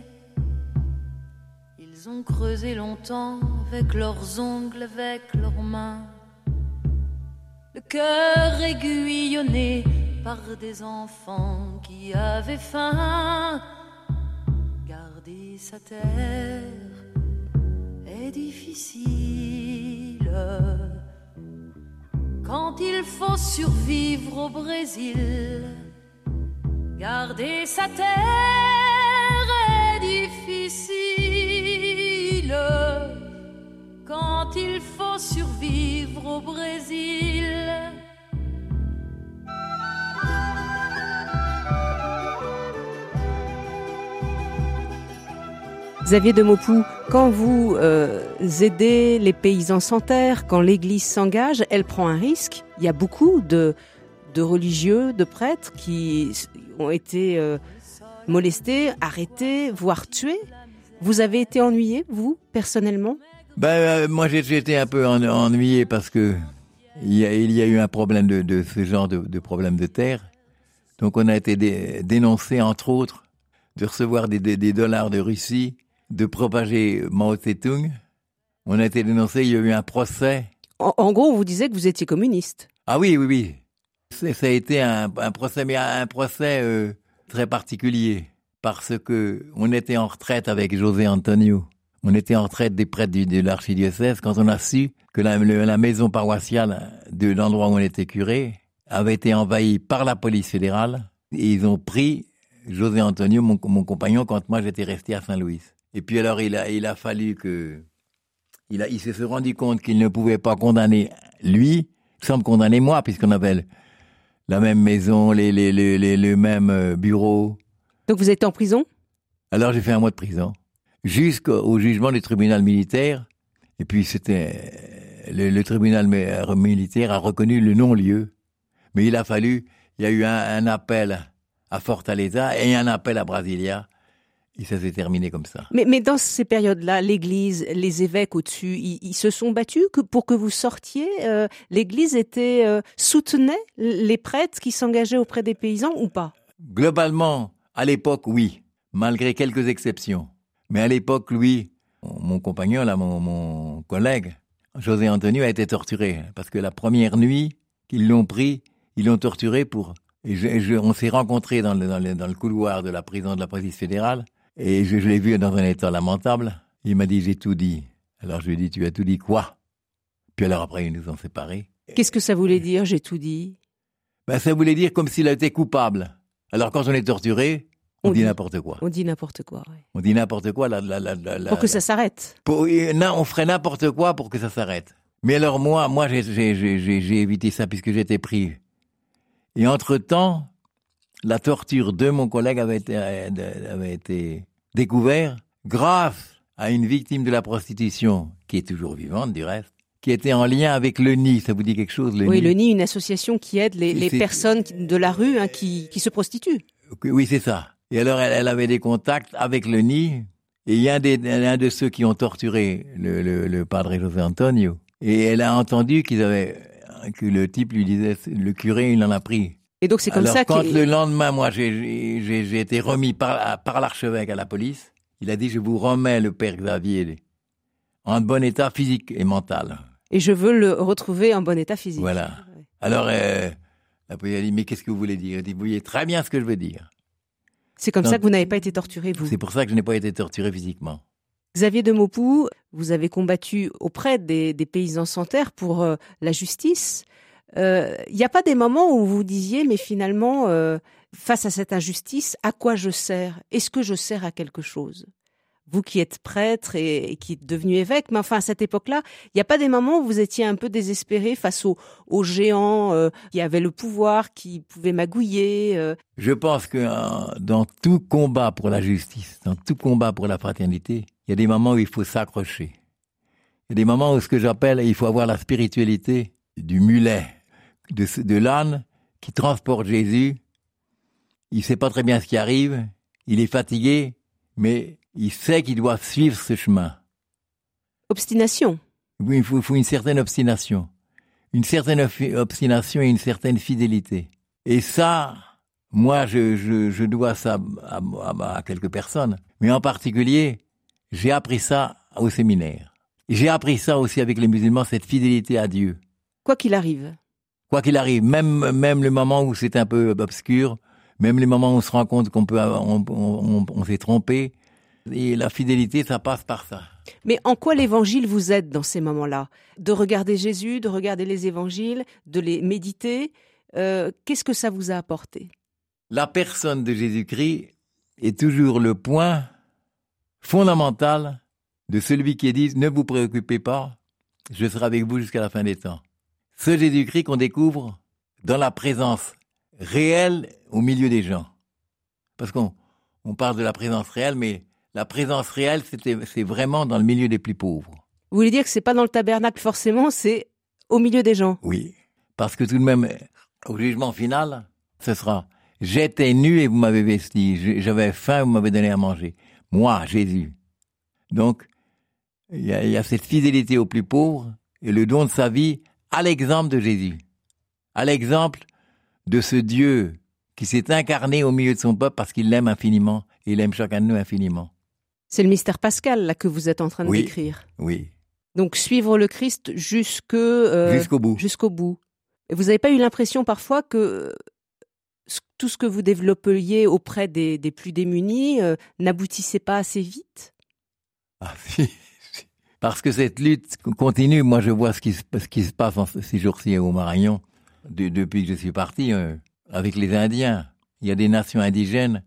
Ils ont creusé longtemps avec leurs ongles, avec leurs mains. Le cœur aiguillonné par des enfants qui avaient faim. Garder sa terre est difficile. Quand il faut survivre au Brésil, garder sa terre est difficile. Quand il faut survivre au Brésil, Xavier de Maupou, quand vous euh, aidez les paysans sans terre, quand l'Église s'engage, elle prend un risque. Il y a beaucoup de, religieux, de prêtres qui ont été euh, molestés, arrêtés, voire tués. Vous avez été ennuyé, vous, personnellement? Ben, euh, Moi, j'ai été un peu ennuyé parce que il y, a, eu un problème de, ce genre de, problème de terre. Donc, on a été dénoncé, entre autres, de recevoir des dollars de Russie de propager Mao Tse-tung. On a été dénoncé, il y a eu un procès. En, gros, on vous disait que vous étiez communiste. Ah oui, oui, oui. Ça a été un, procès, mais un procès euh, très particulier parce que on était en retraite avec José Antonio. On était en retraite des prêtres de l'archidiocèse quand on a su que la, la maison paroissiale de l'endroit où on était curé avait été envahie par la police fédérale et ils ont pris José Antonio, mon, mon compagnon, quand moi j'étais resté à Saint-Louis. Et puis alors, il a, il a fallu que... Il, a, il s'est rendu compte qu'il ne pouvait pas condamner lui sans me condamner moi, puisqu'on avait la même maison, les, les, les, les, le même euh, bureau. Donc vous êtes en prison? Alors j'ai fait un mois de prison, jusqu'au jugement du tribunal militaire. Et puis c'était le, le tribunal mi- militaire a reconnu le non-lieu. Mais il a fallu, il y a eu un, un appel à Fortaleza et un appel à Brasilia. Et ça s'est terminé comme ça. mais, mais dans ces périodes-là, l'Église, les évêques au-dessus, ils, ils se sont battus que pour que vous sortiez. euh, L'Église était euh, soutenait les prêtres qui s'engageaient auprès des paysans ou pas? Globalement, à l'époque, oui, malgré quelques exceptions. Mais à l'époque, lui, mon compagnon, là, mon, mon collègue, José Antonio, a été torturé. Parce que la première nuit qu'ils l'ont pris, ils l'ont torturé pour... Et je- je- on s'est rencontrés dans le, dans, le, dans le couloir de la prison de la police fédérale. Et je, je l'ai vu dans un état lamentable. Il m'a dit, j'ai tout dit. Alors je lui ai dit, tu as tout dit quoi? Puis alors après, ils nous ont séparés. Qu'est-ce que ça voulait dire J'ai tout dit? Ben, ça voulait dire comme s'il été coupable. Alors quand on est torturé, on, On dit dit- n'importe quoi. On dit n'importe quoi. ouais. On dit n'importe quoi. La, la, la, Pour que ça s'arrête. pour- non, on ferait n'importe quoi pour que ça s'arrête. Mais alors moi, moi, j'ai évité ça puisque j'étais pris. Et entre-temps, la torture de mon collègue avait été, euh, avait été découverte grâce à une victime de la prostitution, qui est toujours vivante du reste, qui était en lien avec le nid. Ça vous dit quelque chose, le oui, nid le NI, une association qui aide les, personnes de la rue hein, qui, qui se prostituent. Oui, c'est ça. Et alors, elle, elle avait des contacts avec le nid. Et il y a un, des, un de ceux qui ont torturé le, le, le padre José Antonio. Et elle a entendu qu'ils avaient, que le type lui disait, le curé, il en a pris. Et donc c'est comme alors, ça quand le lendemain, moi, j'ai- j'ai j'ai- j'ai été remis par, par l'archevêque à la police, il a dit, je vous remets le père Xavier en bon état physique et mental. et je veux le retrouver en bon état physique. Voilà. Alors, euh, la police a dit, mais qu'est-ce que vous voulez dire? Il dit, vous voyez très bien ce que je veux dire. C'est comme ça que vous n'avez pas été torturé, vous. C'est pour ça que je n'ai pas été torturé physiquement. Xavier de Maupoux, vous avez combattu auprès des, des paysans sans terre pour euh, la justice. Il n'y a pas des moments où vous disiez, mais finalement, euh, face à cette injustice, à quoi je sers? Est-ce que je sers à quelque chose? Vous qui êtes prêtre et, qui êtes devenu évêque, mais enfin à cette époque-là, il n'y a pas des moments où vous étiez un peu désespéré face aux, aux géants euh, qui avaient le pouvoir, qui pouvaient magouiller euh, Je pense que euh, dans tout combat pour la justice, dans tout combat pour la fraternité, il y a des moments où il faut s'accrocher. Il y a des moments où ce que j'appelle, il faut avoir la spiritualité du mulet, de, de l'âne qui transporte Jésus. Il sait pas très bien ce qui arrive, il est fatigué, mais il sait qu'il doit suivre ce chemin. Obstination. Oui, il faut, faut une certaine obstination. Une certaine obstination et une certaine fidélité. Et ça, moi, je, je, je dois ça à, à- à quelques personnes. Mais en particulier, j'ai appris ça au séminaire. J'ai appris ça aussi avec les musulmans, cette fidélité à Dieu. Quoi qu'il arrive. Quoi qu'il arrive, même, même le moment où c'est un peu obscur, même les moments où on se rend compte qu'on peut, on, on, s'est trompé, et la fidélité, ça passe par ça. Mais en quoi l'évangile vous aide dans ces moments-là? De regarder Jésus, de regarder les évangiles, de les méditer. euh, Qu'est-ce que ça vous a apporté? La personne de Jésus-Christ est toujours le point fondamental de celui qui dit ne vous préoccupez pas, je serai avec vous jusqu'à la fin des temps. Ce Jésus-Christ qu'on découvre dans la présence réelle au milieu des gens. Parce qu'on on parle de la présence réelle, mais la présence réelle, c'est vraiment dans le milieu des plus pauvres. Vous voulez dire que c'est pas dans le tabernacle forcément, c'est au milieu des gens. Oui. Parce que tout de même, au jugement final, ce sera J'étais nu et vous m'avez vesti. J'avais faim, vous m'avez donné à manger. Moi, Jésus. Donc, il y, y a cette fidélité aux plus pauvres et le don de sa vie à l'exemple de Jésus. À l'exemple de ce Dieu qui s'est incarné au milieu de son peuple parce qu'il l'aime infiniment et il aime chacun de nous infiniment. C'est le mystère pascal là que vous êtes en train de Oui. décrire. Oui. Donc suivre le Christ jusque euh, Jusqu'au bout. jusqu'au bout. Et vous n'avez pas eu l'impression parfois que tout ce que vous développiez auprès des, des plus démunis euh, n'aboutissait pas assez vite? Ah, si. Parce que cette lutte continue. Moi, je vois ce qui se, ce qui se passe en ces jours-ci au Maragnon, de- depuis que je suis parti, euh, avec les Indiens. Il y a des nations indigènes,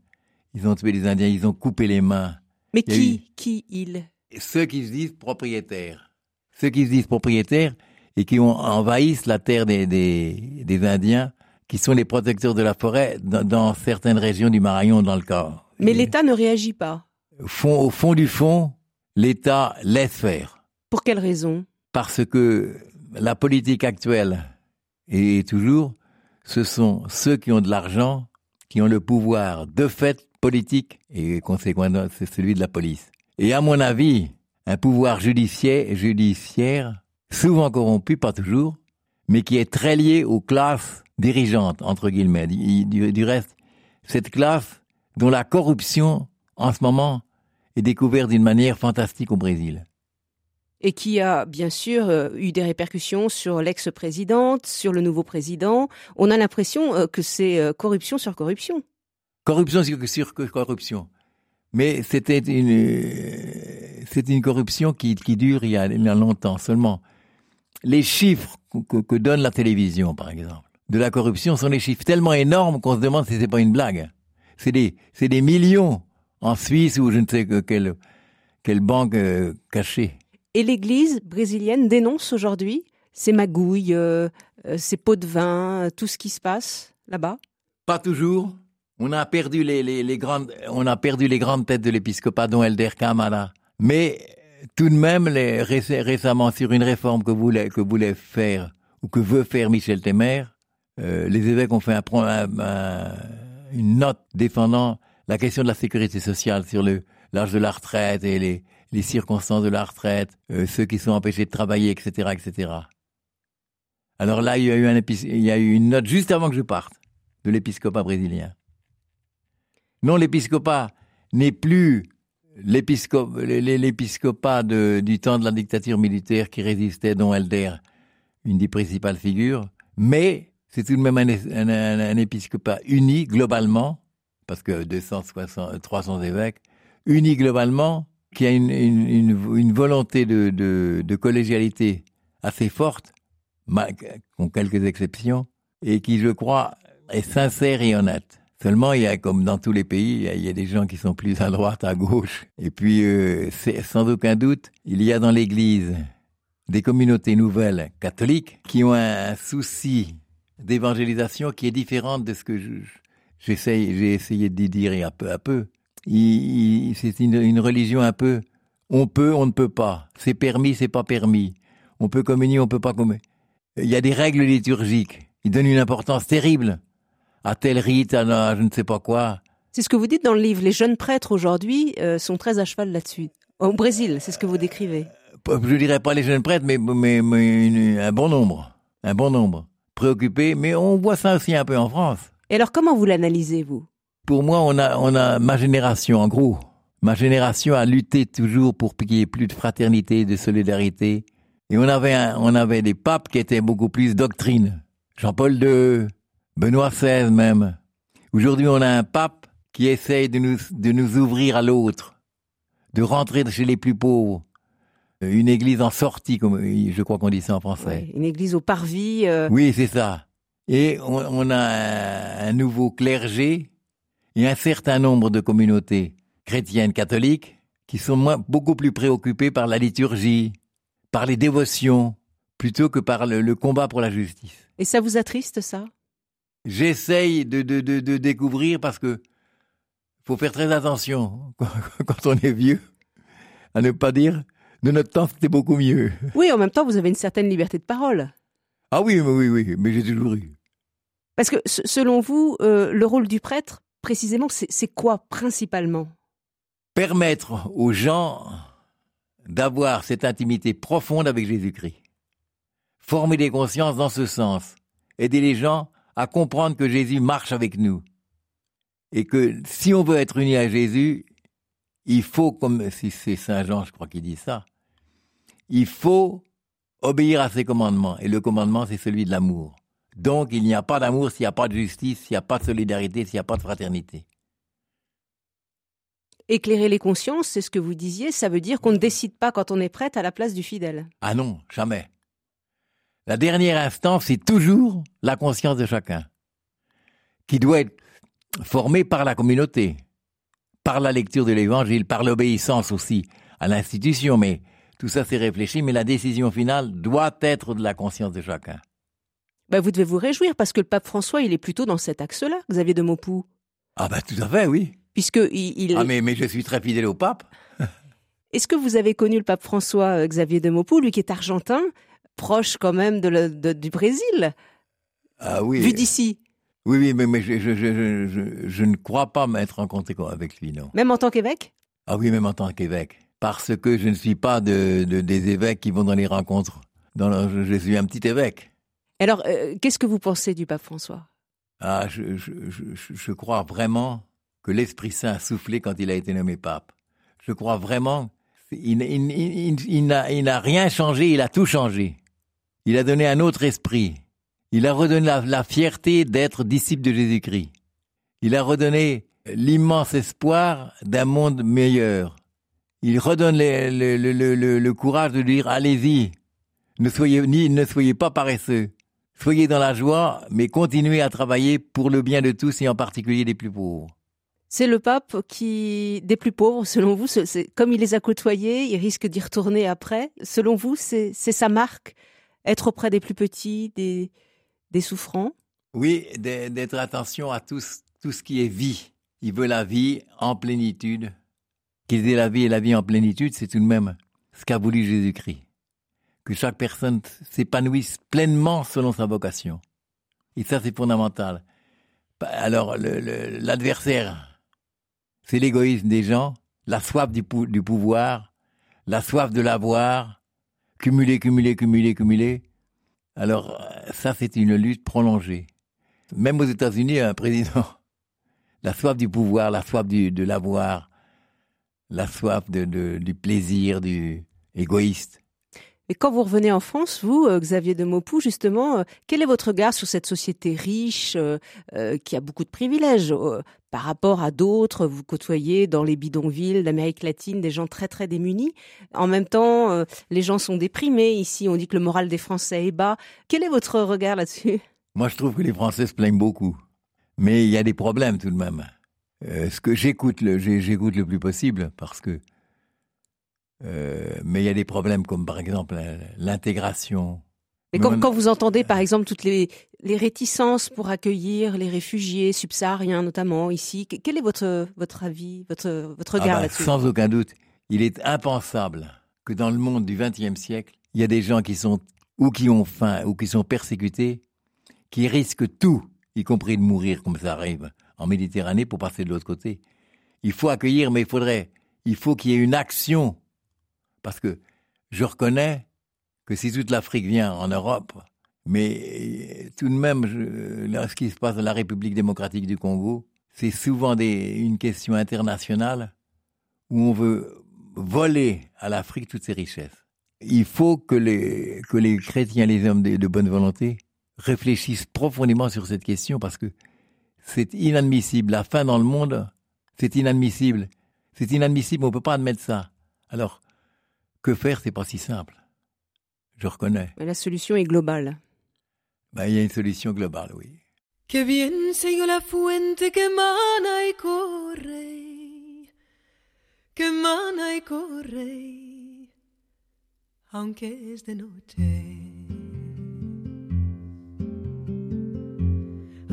ils ont tué les Indiens, ils ont coupé les mains. Mais qui qui il Et ceux qui se disent propriétaires, ceux qui se disent propriétaires et qui ont, envahissent la terre des, des, des Indiens qui sont les protecteurs de la forêt dans, certaines régions du Marañon dans le cas. Mais l'État ne réagit pas. Fond, au fond du fond, l'État laisse faire. Pour quelle raison? Parce que la politique actuelle et toujours, ce sont ceux qui ont de l'argent, qui ont le pouvoir de fait politique et conséquemment c'est celui de la police. Et à mon avis, un pouvoir judiciaire, judiciaire souvent corrompu, pas toujours, mais qui est très lié aux classes dirigeantes, entre guillemets. Du, reste, cette classe dont la corruption, en ce moment, est découverte d'une manière fantastique au Brésil. Et qui a bien sûr euh, eu des répercussions sur l'ex-présidente, sur le nouveau président. On a l'impression euh, que c'est euh, corruption sur corruption. Corruption sur, sur corruption. Mais c'était une, c'est une corruption qui, qui dure il y, a, longtemps seulement. Les chiffres que, que, donne la télévision, par exemple, de la corruption sont des chiffres tellement énormes qu'on se demande si c'est pas une blague. C'est des, c'est des millions en Suisse ou je ne sais que quelle, quelle banque euh, cachée. Et l'Église brésilienne dénonce aujourd'hui ces magouilles, euh, euh, ces pots de vin, tout ce qui se passe là-bas? Pas toujours. On a perdu les, les, les, grandes, on a perdu les grandes têtes de l'épiscopat, dont Elder Kamala. Mais tout de même, les, récemment, sur une réforme que voulait, que voulait faire, ou que veut faire Michel Temer, euh, les évêques ont fait un, une note défendant la question de la sécurité sociale sur le l'âge de la retraite et les, circonstances de la retraite, euh, ceux qui sont empêchés de travailler, etc., etc. Alors là, il y a eu un il y a eu une note juste avant que je parte de l'épiscopat brésilien. Non, l'épiscopat n'est plus l'épiscopat du temps de la dictature militaire qui résistait, dont Elder, une des principales figures, mais c'est tout de même un, épiscopat uni globalement, parce que 260, 300 évêques, uni globalement, qui a une, une, volonté de, de, collégialité assez forte, con quelques exceptions, et qui, je crois, est sincère et honnête. Seulement, il y a, comme dans tous les pays, il y a, des gens qui sont plus à droite, à gauche. Et puis, euh, sans aucun doute, il y a dans l'Église des communautés nouvelles catholiques qui ont un, souci d'évangélisation qui est différent de ce que j'essaye, j'ai essayé de dire un peu à peu. C'est une, une religion un peu, on peut, on ne peut pas. C'est permis, c'est pas permis. On peut communier, on peut pas communier. Il y a des règles liturgiques. Ils donnent une importance terrible à tel rite, à je ne sais pas quoi. C'est ce que vous dites dans le livre. Les jeunes prêtres aujourd'hui euh, sont très à cheval là-dessus. Au Brésil, c'est ce que vous décrivez. Je dirais pas les jeunes prêtres, mais, mais, un bon nombre. Un bon nombre. Préoccupés, mais on voit ça aussi un peu en France. Et alors comment vous l'analysez, vous? Pour moi, on a, on a ma génération, en gros. Ma génération a lutté toujours pour qu'il y ait plus de fraternité, de solidarité. Et on avait, on avait des papes qui étaient beaucoup plus doctrine. Jean-Paul II, Benoît XVI même. Aujourd'hui, on a un pape qui essaye de nous, de nous ouvrir à l'autre, de rentrer chez les plus pauvres. Une église en sortie, comme je crois qu'on dit ça en français. une église au parvis. Euh. Oui, c'est ça. Et on, a un, nouveau clergé et un certain nombre de communautés chrétiennes catholiques qui sont moins, beaucoup plus préoccupées par la liturgie, par les dévotions, plutôt que par le combat pour la justice. Et ça vous attriste, ça? J'essaye de, de, de, de, découvrir parce que faut faire très attention quand on est vieux à ne pas dire de notre temps c'était beaucoup mieux. Oui, en même temps vous avez une certaine liberté de parole. Ah oui, oui, oui, mais j'ai toujours eu. Parce que selon vous, euh, le rôle du prêtre, précisément, c'est quoi principalement? Permettre aux gens d'avoir cette intimité profonde avec Jésus-Christ. Former des consciences dans ce sens. Aider les gens à comprendre que Jésus marche avec nous. Et que si on veut être uni à Jésus, il faut, comme si c'est Saint Jean, je crois qu'il dit ça, il faut obéir à ses commandements. Et le commandement, c'est celui de l'amour. Donc, il n'y a pas d'amour s'il n'y a pas de justice, s'il n'y a pas de solidarité, s'il n'y a pas de fraternité. Éclairer les consciences, c'est ce que vous disiez, ça veut dire qu'on ne décide pas quand on est prête à la place du fidèle. Ah non, jamais. La dernière instance, c'est toujours la conscience de chacun, qui doit être formée par la communauté, par la lecture de l'évangile, par l'obéissance aussi à l'institution, mais tout ça c'est réfléchi, mais la décision finale doit être de la conscience de chacun. Bah, vous devez vous réjouir parce que le pape François, il est plutôt dans cet axe-là, Xavier de Maupoux. Ah bah tout à fait, oui. Puisque il, Ah mais, mais je suis très fidèle au pape. Est-ce que vous avez connu le pape François euh, Xavier de Maupoux, lui qui est argentin, proche quand même de du Brésil? Ah oui. Vu d'ici Oui, oui, mais, mais je, je, je, je, ne crois pas m'être rencontré avec lui, non. Même en tant qu'évêque? Ah oui, même en tant qu'évêque. Parce que je ne suis pas de, de, des évêques qui vont dans les rencontres. Dans je suis un petit évêque. Alors, euh, qu'est-ce que vous pensez du pape François? Ah, je, je, je, crois vraiment que l'Esprit Saint a soufflé quand il a été nommé pape. Je crois vraiment. Il, il, il, il n'a rien changé, il a tout changé. Il a donné un autre esprit. Il a redonné la, la fierté d'être disciple de Jésus-Christ. Il a redonné l'immense espoir d'un monde meilleur. Il redonne le, le, le, le courage de dire allez-y, ne soyez ni ne soyez pas paresseux. Soyez dans la joie, mais continuez à travailler pour le bien de tous et en particulier des plus pauvres. C'est le pape qui, des plus pauvres, selon vous, c'est, comme il les a côtoyés, il risque d'y retourner après. Selon vous, c'est, sa marque, être auprès des plus petits, des, des souffrants? Oui, d'être attention à tout, tout ce qui est vie. Il veut la vie en plénitude. Qu'il ait la vie et la vie en plénitude, c'est tout de même ce qu'a voulu Jésus-Christ que chaque personne s'épanouisse pleinement selon sa vocation. Et ça, c'est fondamental. Alors, l'adversaire, c'est l'égoïsme des gens, la soif du, pouvoir, la soif de l'avoir, cumuler, cumuler, cumuler, cumuler. Alors, ça, c'est une lutte prolongée. Même aux États-Unis, un président, la soif du pouvoir, la soif du, de l'avoir, la soif de, de, du plaisir, du égoïste. Et quand vous revenez en France, vous, euh, Xavier de Maupoux, justement, euh, quel est votre regard sur cette société riche euh, qui a beaucoup de privilèges par rapport à d'autres? Vous côtoyez dans les bidonvilles d'Amérique latine des gens très très démunis. En même temps, les gens sont déprimés ici. On dit que le moral des Français est bas. Quel est votre regard là-dessus? Moi, je trouve que les Français se plaignent beaucoup, mais il y a des problèmes tout de même. Ce que j'écoute, j'écoute le plus possible parce que euh, mais il y a des problèmes comme par exemple l'intégration. Mais quand, quand, vous entendez par exemple toutes les, les réticences pour accueillir les réfugiés subsahariens notamment ici, quel est votre, votre avis, votre, votre regard ah bah, là-dessus? Sans aucun doute, il est impensable que dans le monde du XXe siècle, il y a des gens qui sont ou qui ont faim ou qui sont persécutés, qui risquent tout, y compris de mourir comme ça arrive en Méditerranée pour passer de l'autre côté. Il faut accueillir, mais il faudrait, il faut qu'il y ait une action parce que je reconnais que si toute l'Afrique vient en Europe, mais tout de même, ce qui se passe dans la République démocratique du Congo, c'est souvent une question internationale où on veut voler à l'Afrique toutes ses richesses. Il faut que les, que les chrétiens, les hommes de, de bonne volonté, réfléchissent profondément sur cette question parce que c'est inadmissible. La faim dans le monde, c'est inadmissible. C'est inadmissible, on ne peut pas admettre ça. Alors, que faire, c'est pas si simple. Je reconnais. Mais la solution est globale. Ben, il y a une solution globale, oui. Que bien sigue la fuente que mana y corre, que mana y corre, aunque es de noche.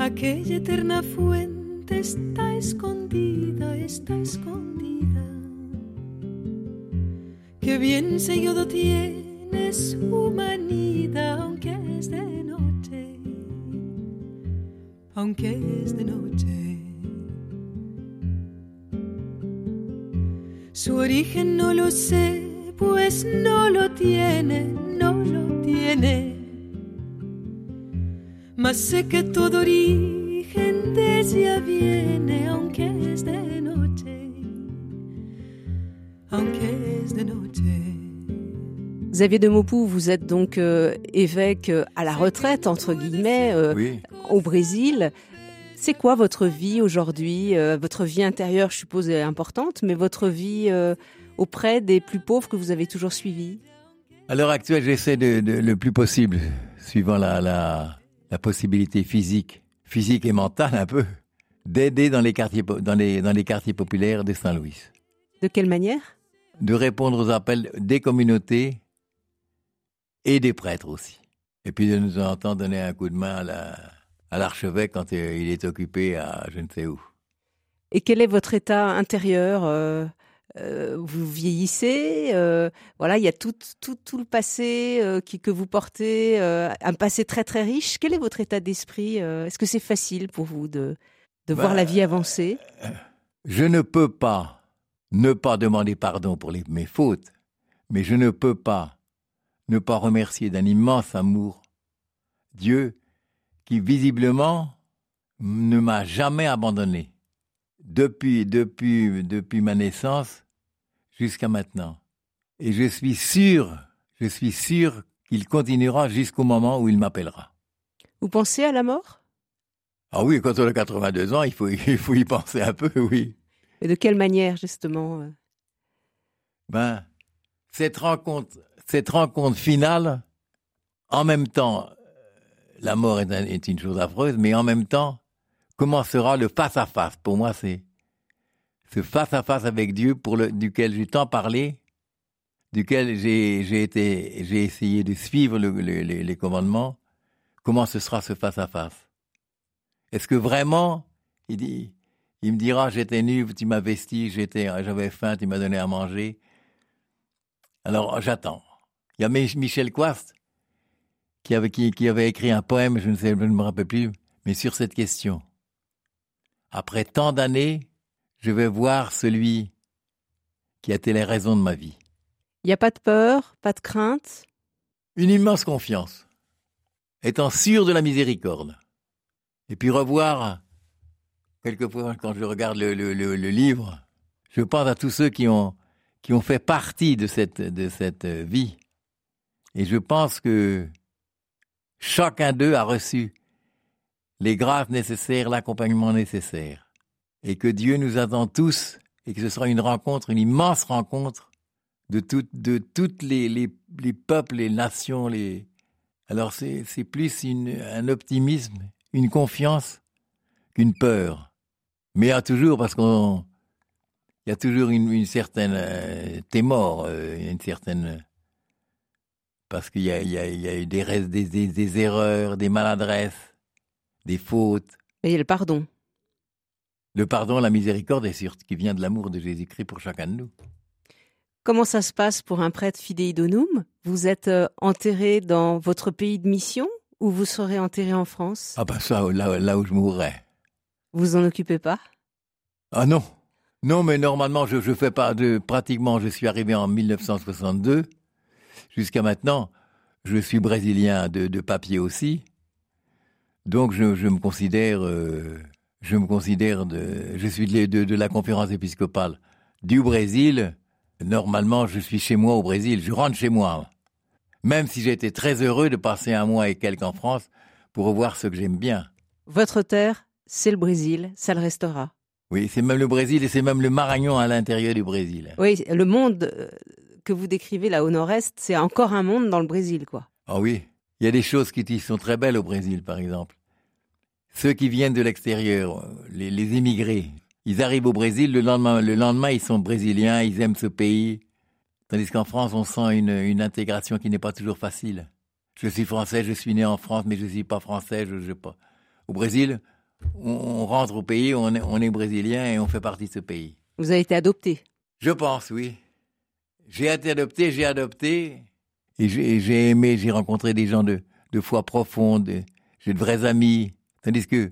Aquella eterna fuente está escondida, está escondida que bien sellado tiene su manida, aunque es de noche, aunque es de noche. Su origen no lo sé, pues no lo tiene, no lo tiene. Mas sé que todo origen de ella viene, aunque es de noche, aunque Xavier de Maupoux, vous êtes donc euh, évêque euh, à la retraite, entre guillemets, euh, au Brésil. C'est quoi votre vie aujourd'hui Votre vie intérieure, je suppose, est importante, mais votre vie auprès des plus pauvres que vous avez toujours suivis? À l'heure actuelle, j'essaie de, le plus possible, suivant la, la, la possibilité physique, physique et mentale un peu, d'aider dans les quartiers dans les dans les quartiers populaires de Saint-Louis. De quelle manière? De répondre aux appels des communautés et des prêtres aussi. Et puis de nous entendre donner un coup de main à l'archevêque quand il est occupé à je ne sais où. Et quel est votre état intérieur euh, euh, Vous vieillissez, euh, voilà, il y a tout, tout, tout le passé qui, que vous portez, un passé très très riche. Quel est votre état d'esprit Est-ce que c'est facile pour vous de, de voir la ben, vie avancer? Je ne peux pas ne pas demander pardon pour les, mes fautes, mais je ne peux pas ne pas remercier d'un immense amour. Dieu qui visiblement ne m'a jamais abandonné depuis, depuis, depuis ma naissance jusqu'à maintenant. Et je suis sûr, je suis sûr qu'il continuera jusqu'au moment où il m'appellera. Vous pensez à la mort? Ah oui, quand on a 82 ans, il faut, il faut y penser un peu, oui. Et de quelle manière, justement euh? Ben, cette rencontre, cette rencontre finale, en même temps, la mort est, une chose affreuse, mais en même temps, comment sera le face-à-face? Pour moi, c'est ce face-à-face avec Dieu duquel j'ai tant parlé, duquel j'ai été, j'ai essayé de suivre les commandements. Comment ce sera ce face-à-face? Est-ce que vraiment, il dit, il me dira, j'étais nu, tu m'as vesti, j'étais, j'avais faim, tu m'as donné à manger. Alors, j'attends. Il y a Michel Quast qui avait, qui, avait écrit un poème, je ne sais, je ne me rappelle plus, mais sur cette question. Après tant d'années, je vais voir celui qui a été les raisons de ma vie. Il n'y a pas de peur, pas de crainte? Une immense confiance, étant sûr de la miséricorde. Et puis revoir, quelquefois quand je regarde le, le, livre, je pense à tous ceux qui ont, qui ont fait partie de cette, de cette vie. Et je pense que Chacun d'eux a reçu les grâces nécessaires, l'accompagnement nécessaire. Et que Dieu nous attend tous et que ce sera une rencontre, une immense rencontre de, toutes les, les, les, peuples, les nations. Les... Alors c'est, plus un optimisme, une confiance qu'une peur. Mais il y a toujours, parce qu'on il y a toujours une, certaine euh, euh, une certaine parce qu'il y, a, eu des, erreurs, des maladresses, des fautes. Et il y a le pardon. Le pardon, la miséricorde est sûr, qui vient de l'amour de Jésus-Christ pour chacun de nous. Comment ça se passe pour un prêtre fidei donum Vous êtes euh, enterré dans votre pays de mission ou vous serez enterré en France? Ah ben ça, là, là où je mourrai. Vous en occupez pas? Ah non. Non, mais normalement, je, je fais pas de... Pratiquement, je suis arrivé en 1962 jusqu'à maintenant, je suis brésilien de, papier aussi. Donc je, me considère, euh, je me considère de, je suis de, de, la conférence épiscopale du Brésil. Normalement, je suis chez moi au Brésil. Je rentre chez moi, même si été très heureux de passer un mois et quelques en France pour revoir ce que j'aime bien. Votre terre, c'est le Brésil, ça le restera. Oui, c'est même le Brésil et c'est même le Maragnon à l'intérieur du Brésil. Oui, le monde euh, que vous décrivez là au nord-est, c'est encore un monde dans le Brésil, quoi. Ah oui, il y a des choses qui sont très belles au Brésil, par exemple. Ceux qui viennent de l'extérieur, les, les, immigrés, ils arrivent au Brésil, le lendemain, le lendemain, ils sont brésiliens, ils aiment ce pays. Tandis qu'en France, on sent une, une intégration qui n'est pas toujours facile. Je suis français, je suis né en France, mais je ne suis pas français, je, je pas. Au Brésil, on, on, rentre au pays, on est, on est brésilien et on fait partie de ce pays. Vous avez été adopté Je pense, oui. J'ai été adopté, j'ai adopté, et j'ai aimé, j'ai rencontré des gens de, de foi profonde, j'ai de vrais amis. Tandis que,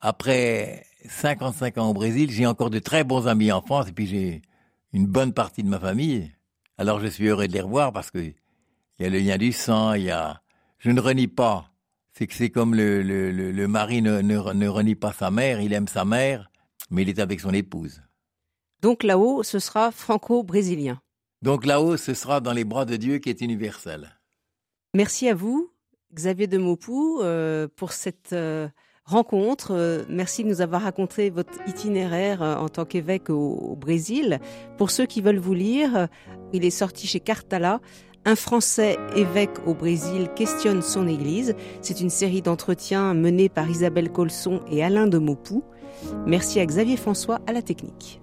après 55 ans au Brésil, j'ai encore de très bons amis en France, et puis j'ai une bonne partie de ma famille. Alors je suis heureux de les revoir parce que il y a le lien du sang, il y a. Je ne renie pas. C'est que c'est comme le, le, le, mari ne, ne, ne renie pas sa mère, il aime sa mère, mais il est avec son épouse. Donc là-haut, ce sera franco-brésilien. Donc là-haut, ce sera dans les bras de Dieu qui est universel. Merci à vous, Xavier de Maupou, euh, pour cette euh, rencontre. Euh, merci de nous avoir raconté votre itinéraire en tant qu'évêque au, Brésil. Pour ceux qui veulent vous lire, il est sorti chez Cartala. Un Français évêque au Brésil questionne son Église. C'est une série d'entretiens menés par Isabelle Colson et Alain de Maupou. Merci à Xavier François à la technique.